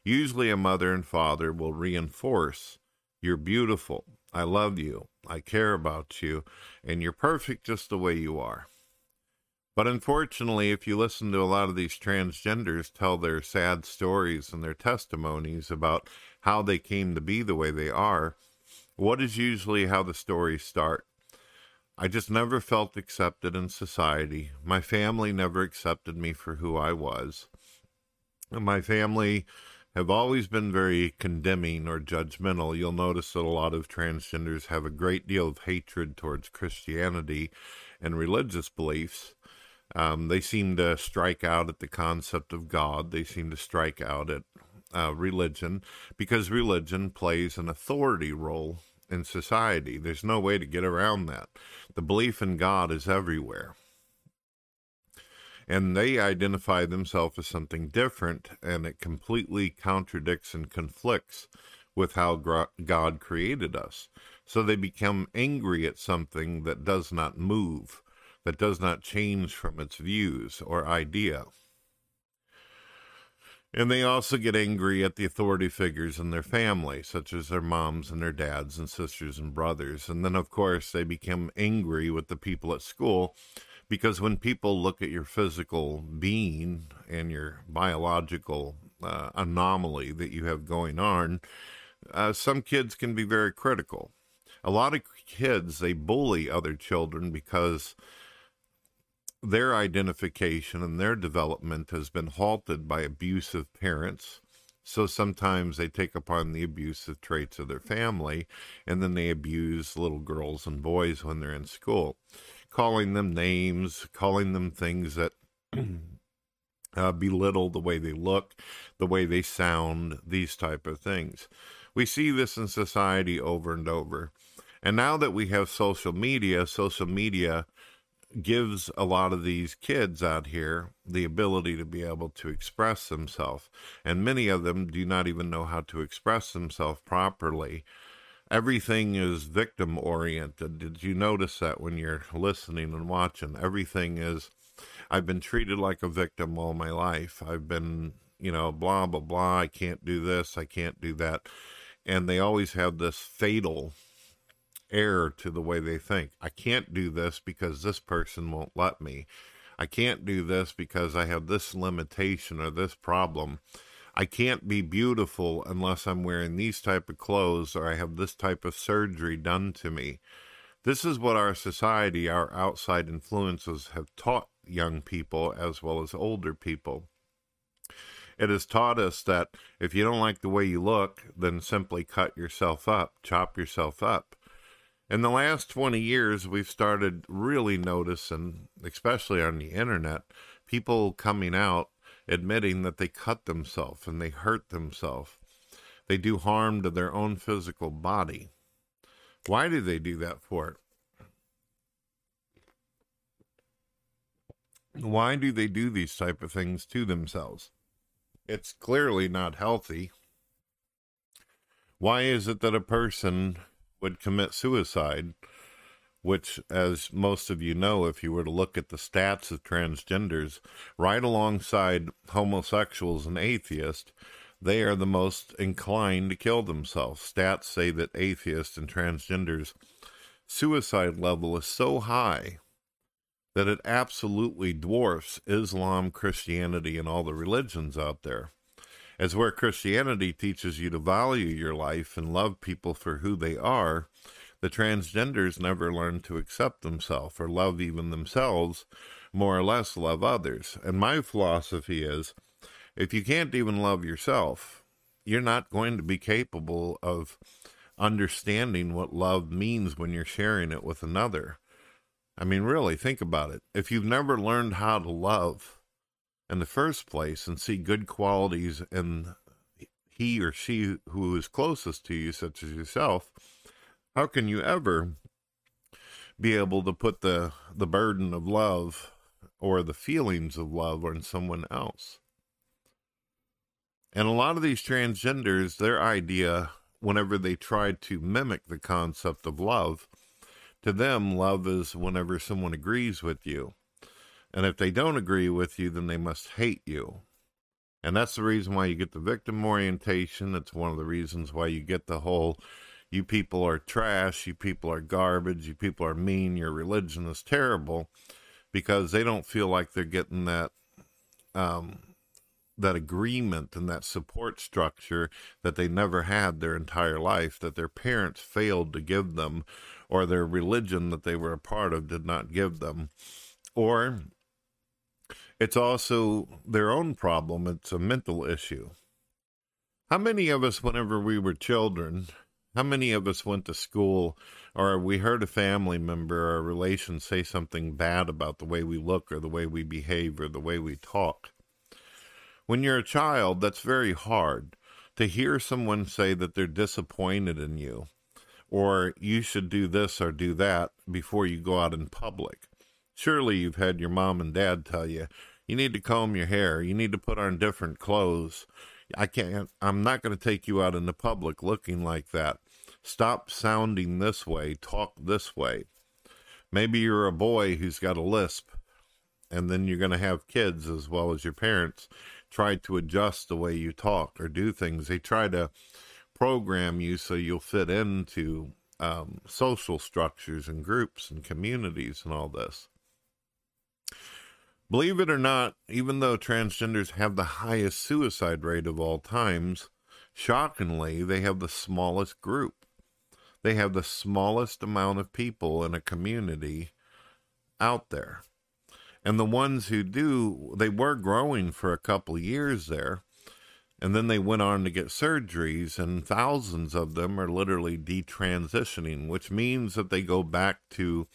usually a mother and father will reinforce, You're beautiful. I love you. I care about you. And you're perfect just the way you are. But unfortunately, if you listen to a lot of these transgenders tell their sad stories and their testimonies about how they came to be the way they are, what is usually how the stories start? I just never felt accepted in society. My family never accepted me for who I was. And my family have always been very condemning or judgmental. You'll notice that a lot of transgenders have a great deal of hatred towards Christianity and religious beliefs. Um, they seem to strike out at the concept of God. They seem to strike out at uh, religion because religion plays an authority role in society. There's no way to get around that. The belief in God is everywhere. And they identify themselves as something different, and it completely contradicts and conflicts with how God created us. So they become angry at something that does not move that does not change from its views or idea. And they also get angry at the authority figures in their family, such as their moms and their dads and sisters and brothers. And then, of course, they become angry with the people at school because when people look at your physical being and your biological uh, anomaly that you have going on, uh, some kids can be very critical. A lot of kids, they bully other children because their identification and their development has been halted by abusive parents. So sometimes they take upon the abusive traits of their family and then they abuse little girls and boys when they're in school, calling them names, calling them things that uh, belittle the way they look, the way they sound, these type of things. We see this in society over and over. And now that we have social media, social media gives a lot of these kids out here the ability to be able to express themselves. And many of them do not even know how to express themselves properly. Everything is victim oriented. Did you notice that when you're listening and watching? Everything is, I've been treated like a victim all my life. I've been, you know, blah, blah, blah. I can't do this. I can't do that. And they always have this fatal error to the way they think. I can't do this because this person won't let me. I can't do this because I have this limitation or this problem. I can't be beautiful unless I'm wearing these type of clothes or I have this type of surgery done to me. This is what our society, our outside influences have taught young people as well as older people. It has taught us that if you don't like the way you look, then simply cut yourself up, chop yourself up. In the last 20 years, we've started really noticing, especially on the internet, people coming out admitting that they cut themselves and they hurt themselves. They do harm to their own physical body. Why do they do that for? it? Why do they do these type of things to themselves? It's clearly not healthy. Why is it that a person would commit suicide, which, as most of you know, if you were to look at the stats of transgenders, right alongside homosexuals and atheists, they are the most inclined to kill themselves. Stats say that atheists and transgenders' suicide level is so high that it absolutely dwarfs Islam, Christianity, and all the religions out there as where Christianity teaches you to value your life and love people for who they are, the transgenders never learn to accept themselves or love even themselves, more or less love others. And my philosophy is if you can't even love yourself, you're not going to be capable of understanding what love means when you're sharing it with another. I mean, really, think about it. If you've never learned how to love, in the first place and see good qualities in he or she who is closest to you, such as yourself, how can you ever be able to put the, the burden of love or the feelings of love on someone else? And a lot of these transgenders, their idea, whenever they try to mimic the concept of love, to them, love is whenever someone agrees with you. And if they don't agree with you, then they must hate you. And that's the reason why you get the victim orientation. It's one of the reasons why you get the whole you people are trash, you people are garbage, you people are mean, your religion is terrible, because they don't feel like they're getting that um, that agreement and that support structure that they never had their entire life, that their parents failed to give them, or their religion that they were a part of did not give them. Or it's also their own problem. It's a mental issue. How many of us, whenever we were children, how many of us went to school or we heard a family member or a relation say something bad about the way we look or the way we behave or the way we talk? When you're a child, that's very hard to hear someone say that they're disappointed in you or you should do this or do that before you go out in public. Surely you've had your mom and dad tell you, you need to comb your hair. You need to put on different clothes. I can't, I'm not going to take you out in the public looking like that. Stop sounding this way. Talk this way. Maybe you're a boy who's got a lisp, and then you're going to have kids as well as your parents try to adjust the way you talk or do things. They try to program you so you'll fit into um, social structures and groups and communities and all this. Believe it or not, even though transgenders have the highest suicide rate of all times, shockingly, they have the smallest group. They have the smallest amount of people in a community out there. And the ones who do, they were growing for a couple years there. And then they went on to get surgeries, and thousands of them are literally detransitioning, which means that they go back to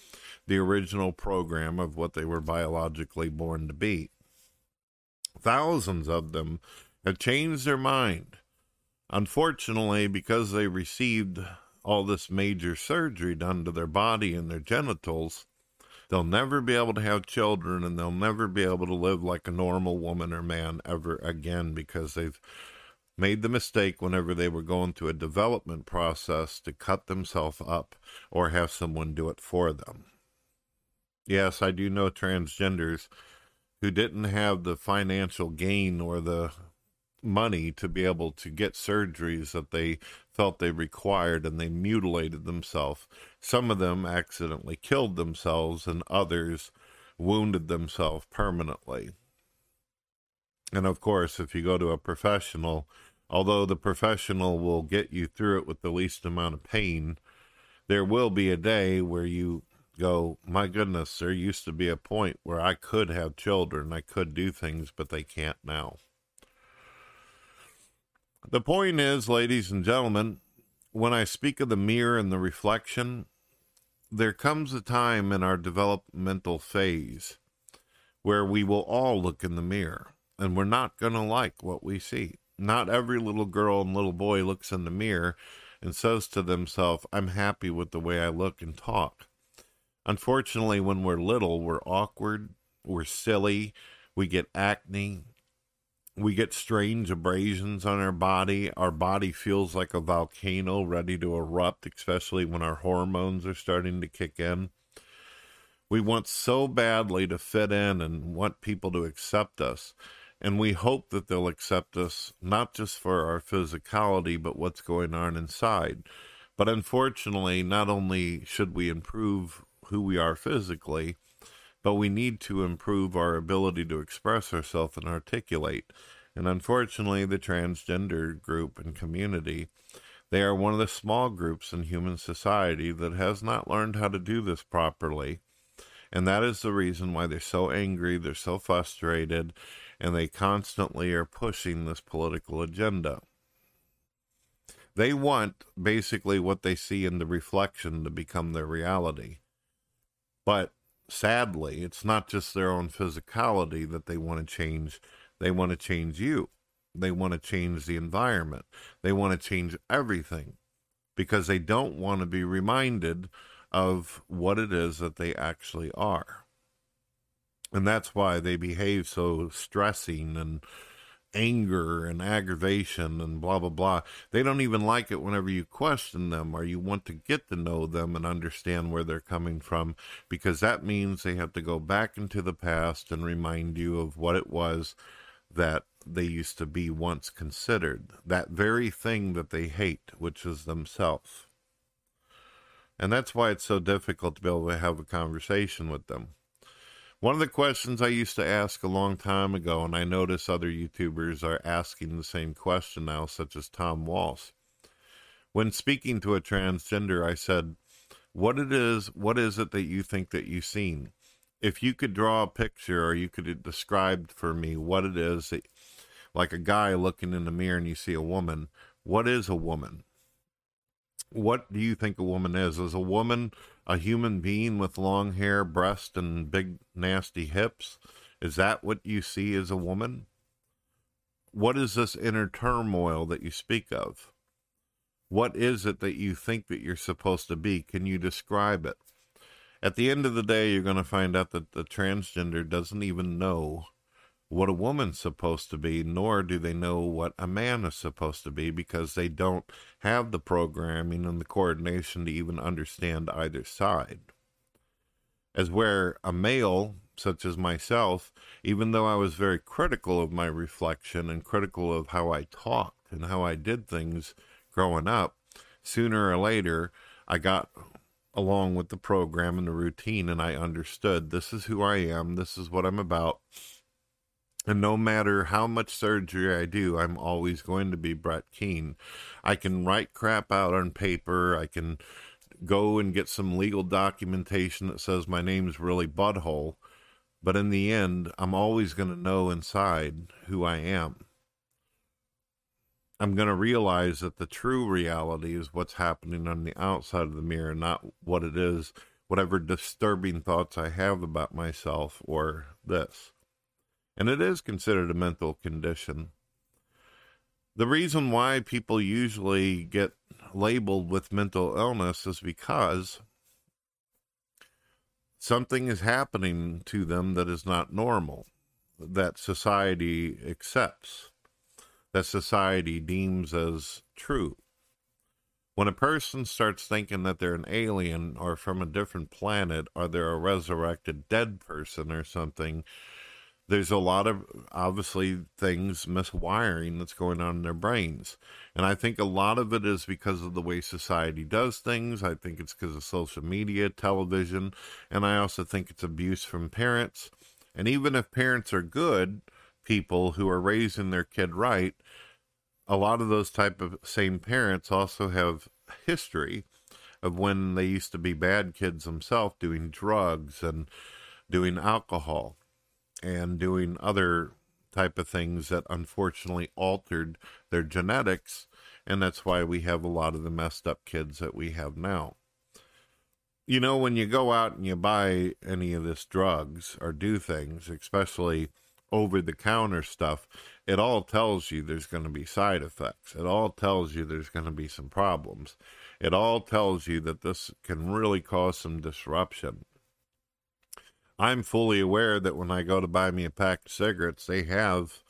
the original program of what they were biologically born to be. Thousands of them have changed their mind. Unfortunately, because they received all this major surgery done to their body and their genitals, they'll never be able to have children and they'll never be able to live like a normal woman or man ever again because they've made the mistake whenever they were going through a development process to cut themselves up or have someone do it for them. Yes, I do know transgenders who didn't have the financial gain or the money to be able to get surgeries that they felt they required and they mutilated themselves. Some of them accidentally killed themselves and others wounded themselves permanently. And of course, if you go to a professional, although the professional will get you through it with the least amount of pain, there will be a day where you go, My goodness, there used to be a point where I could have children, I could do things, but they can't now. The point is, ladies and gentlemen, when I speak of the mirror and the reflection, there comes a time in our developmental phase where we will all look in the mirror and we're not going to like what we see. Not every little girl and little boy looks in the mirror and says to themselves, I'm happy with the way I look and talk. Unfortunately, when we're little, we're awkward, we're silly, we get acne, we get strange abrasions on our body. Our body feels like a volcano ready to erupt, especially when our hormones are starting to kick in. We want so badly to fit in and want people to accept us. And we hope that they'll accept us not just for our physicality, but what's going on inside. But unfortunately, not only should we improve who we are physically, but we need to improve our ability to express ourselves and articulate. And unfortunately, the transgender group and community, they are one of the small groups in human society that has not learned how to do this properly. And that is the reason why they're so angry, they're so frustrated, and they constantly are pushing this political agenda. They want basically what they see in the reflection to become their reality. But sadly, it's not just their own physicality that they want to change, they want to change you. They want to change the environment. They want to change everything because they don't want to be reminded of what it is that they actually are. And that's why they behave so stressing and anger and aggravation and blah blah blah. They don't even like it whenever you question them or you want to get to know them and understand where they're coming from because that means they have to go back into the past and remind you of what it was that they used to be once considered. That very thing that they hate, which is themselves. And that's why it's so difficult to be able to have a conversation with them. One of the questions I used to ask a long time ago, and I notice other YouTubers are asking the same question now, such as Tom Walsh. When speaking to a transgender, I said, "What it is? What is it that you think that you've seen? If you could draw a picture, or you could describe for me what it is, that, like a guy looking in the mirror and you see a woman. What is a woman? What do you think a woman is? Is a woman a human being with long hair, breast, and big nasty hips? Is that what you see as a woman? What is this inner turmoil that you speak of? What is it that you think that you're supposed to be? Can you describe it? At the end of the day, you're going to find out that the transgender doesn't even know what a woman's supposed to be, nor do they know what a man is supposed to be because they don't have the programming and the coordination to even understand either side. As where a male, such as myself, even though I was very critical of my reflection and critical of how I talked and how I did things growing up, sooner or later I got along with the program and the routine and I understood this is who I am, this is what I'm about and no matter how much surgery I do, I'm always going to be Brett Keane. I can write crap out on paper. I can go and get some legal documentation that says my name's really Butthole. But in the end, I'm always going to know inside who I am. I'm going to realize that the true reality is what's happening on the outside of the mirror, not what it is, whatever disturbing thoughts I have about myself or this and it is considered a mental condition. The reason why people usually get labeled with mental illness is because something is happening to them that is not normal, that society accepts, that society deems as true. When a person starts thinking that they're an alien or from a different planet or they're a resurrected dead person or something, there's a lot of obviously things miswiring that's going on in their brains. And I think a lot of it is because of the way society does things. I think it's because of social media, television, and I also think it's abuse from parents. And even if parents are good people who are raising their kid right, a lot of those type of same parents also have history of when they used to be bad kids themselves doing drugs and doing alcohol and doing other type of things that unfortunately altered their genetics and that's why we have a lot of the messed up kids that we have now you know when you go out and you buy any of this drugs or do things especially over the counter stuff it all tells you there's going to be side effects. It all tells you there's going to be some problems. It all tells you that this can really cause some disruption. I'm fully aware that when I go to buy me a pack of cigarettes, they have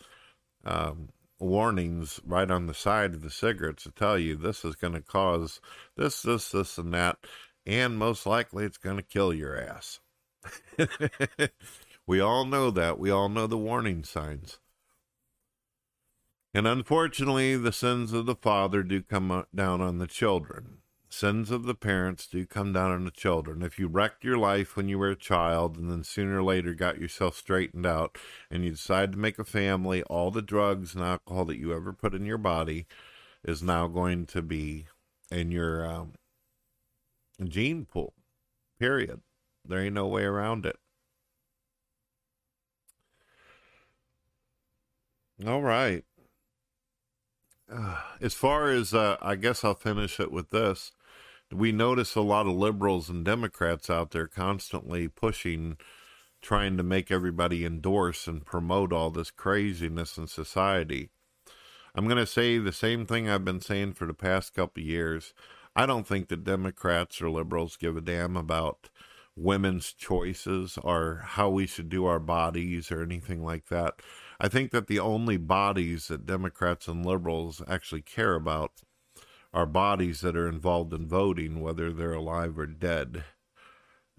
um, warnings right on the side of the cigarettes to tell you this is going to cause this, this, this, and that, and most likely it's going to kill your ass. we all know that. We all know the warning signs. And unfortunately, the sins of the father do come down on the children. Sins of the parents do come down on the children. If you wrecked your life when you were a child and then sooner or later got yourself straightened out and you decide to make a family, all the drugs and alcohol that you ever put in your body is now going to be in your um, gene pool. Period. There ain't no way around it. All right as far as uh, I guess I'll finish it with this. We notice a lot of liberals and Democrats out there constantly pushing, trying to make everybody endorse and promote all this craziness in society. I'm going to say the same thing I've been saying for the past couple years. I don't think the Democrats or liberals give a damn about women's choices or how we should do our bodies or anything like that. I think that the only bodies that Democrats and liberals actually care about are bodies that are involved in voting, whether they're alive or dead,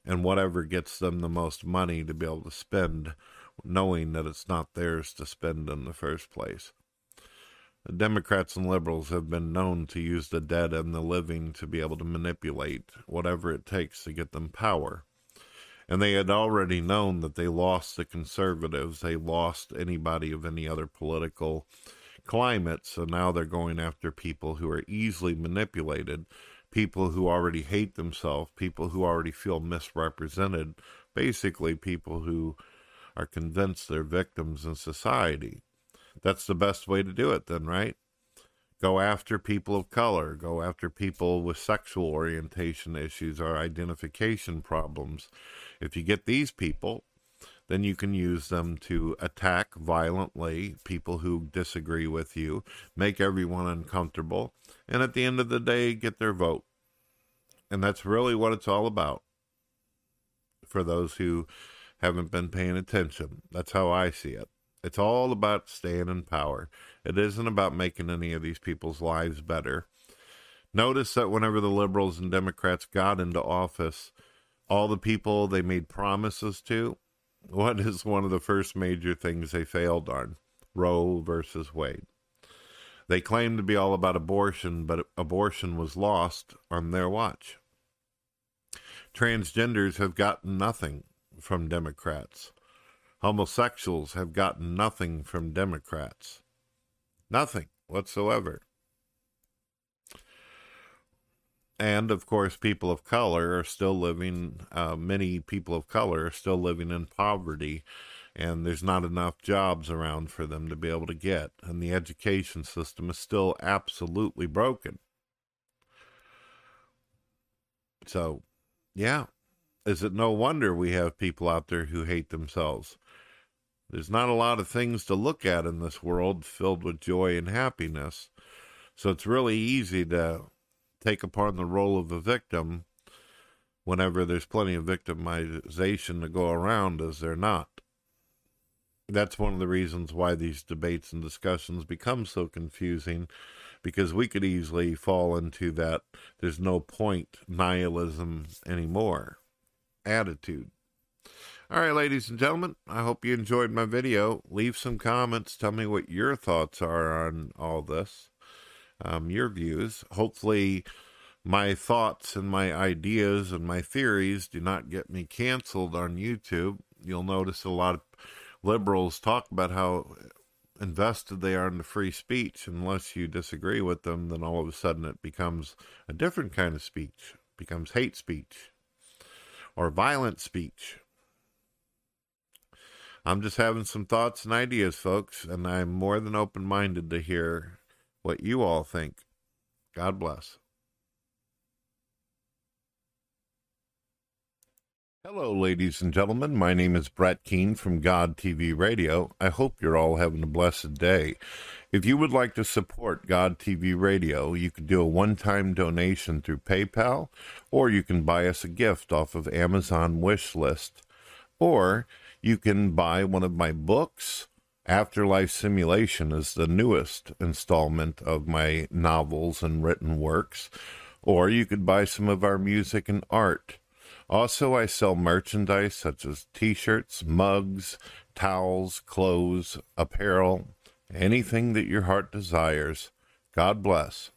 and whatever gets them the most money to be able to spend, knowing that it's not theirs to spend in the first place. The Democrats and liberals have been known to use the dead and the living to be able to manipulate whatever it takes to get them power. And they had already known that they lost the conservatives, they lost anybody of any other political climate, so now they're going after people who are easily manipulated, people who already hate themselves, people who already feel misrepresented, basically people who are convinced they're victims in society. That's the best way to do it, then, right? Go after people of color, go after people with sexual orientation issues or identification problems if you get these people, then you can use them to attack violently people who disagree with you, make everyone uncomfortable, and at the end of the day, get their vote. And that's really what it's all about for those who haven't been paying attention. That's how I see it. It's all about staying in power. It isn't about making any of these people's lives better. Notice that whenever the liberals and Democrats got into office, all the people they made promises to, what is one of the first major things they failed on? Roe versus Wade. They claimed to be all about abortion, but abortion was lost on their watch. Transgenders have gotten nothing from Democrats. Homosexuals have gotten nothing from Democrats. Nothing whatsoever. And of course, people of color are still living, uh, many people of color are still living in poverty, and there's not enough jobs around for them to be able to get. And the education system is still absolutely broken. So, yeah, is it no wonder we have people out there who hate themselves? There's not a lot of things to look at in this world filled with joy and happiness. So it's really easy to take upon the role of a victim whenever there's plenty of victimization to go around, as there not. That's one of the reasons why these debates and discussions become so confusing because we could easily fall into that there's no point nihilism anymore attitude. All right, ladies and gentlemen, I hope you enjoyed my video. Leave some comments. Tell me what your thoughts are on all this, um, your views. Hopefully, my thoughts and my ideas and my theories do not get me canceled on YouTube. You'll notice a lot of liberals talk about how invested they are in the free speech. Unless you disagree with them, then all of a sudden it becomes a different kind of speech, it becomes hate speech or violent speech. I'm just having some thoughts and ideas, folks, and I'm more than open minded to hear what you all think. God bless. Hello, ladies and gentlemen. My name is Brett Keane from God TV Radio. I hope you're all having a blessed day. If you would like to support God TV Radio, you can do a one time donation through PayPal, or you can buy us a gift off of Amazon wish list, or you can buy one of my books. Afterlife Simulation is the newest installment of my novels and written works, or you could buy some of our music and art. Also, I sell merchandise such as t shirts, mugs, towels, clothes, apparel, anything that your heart desires. God bless.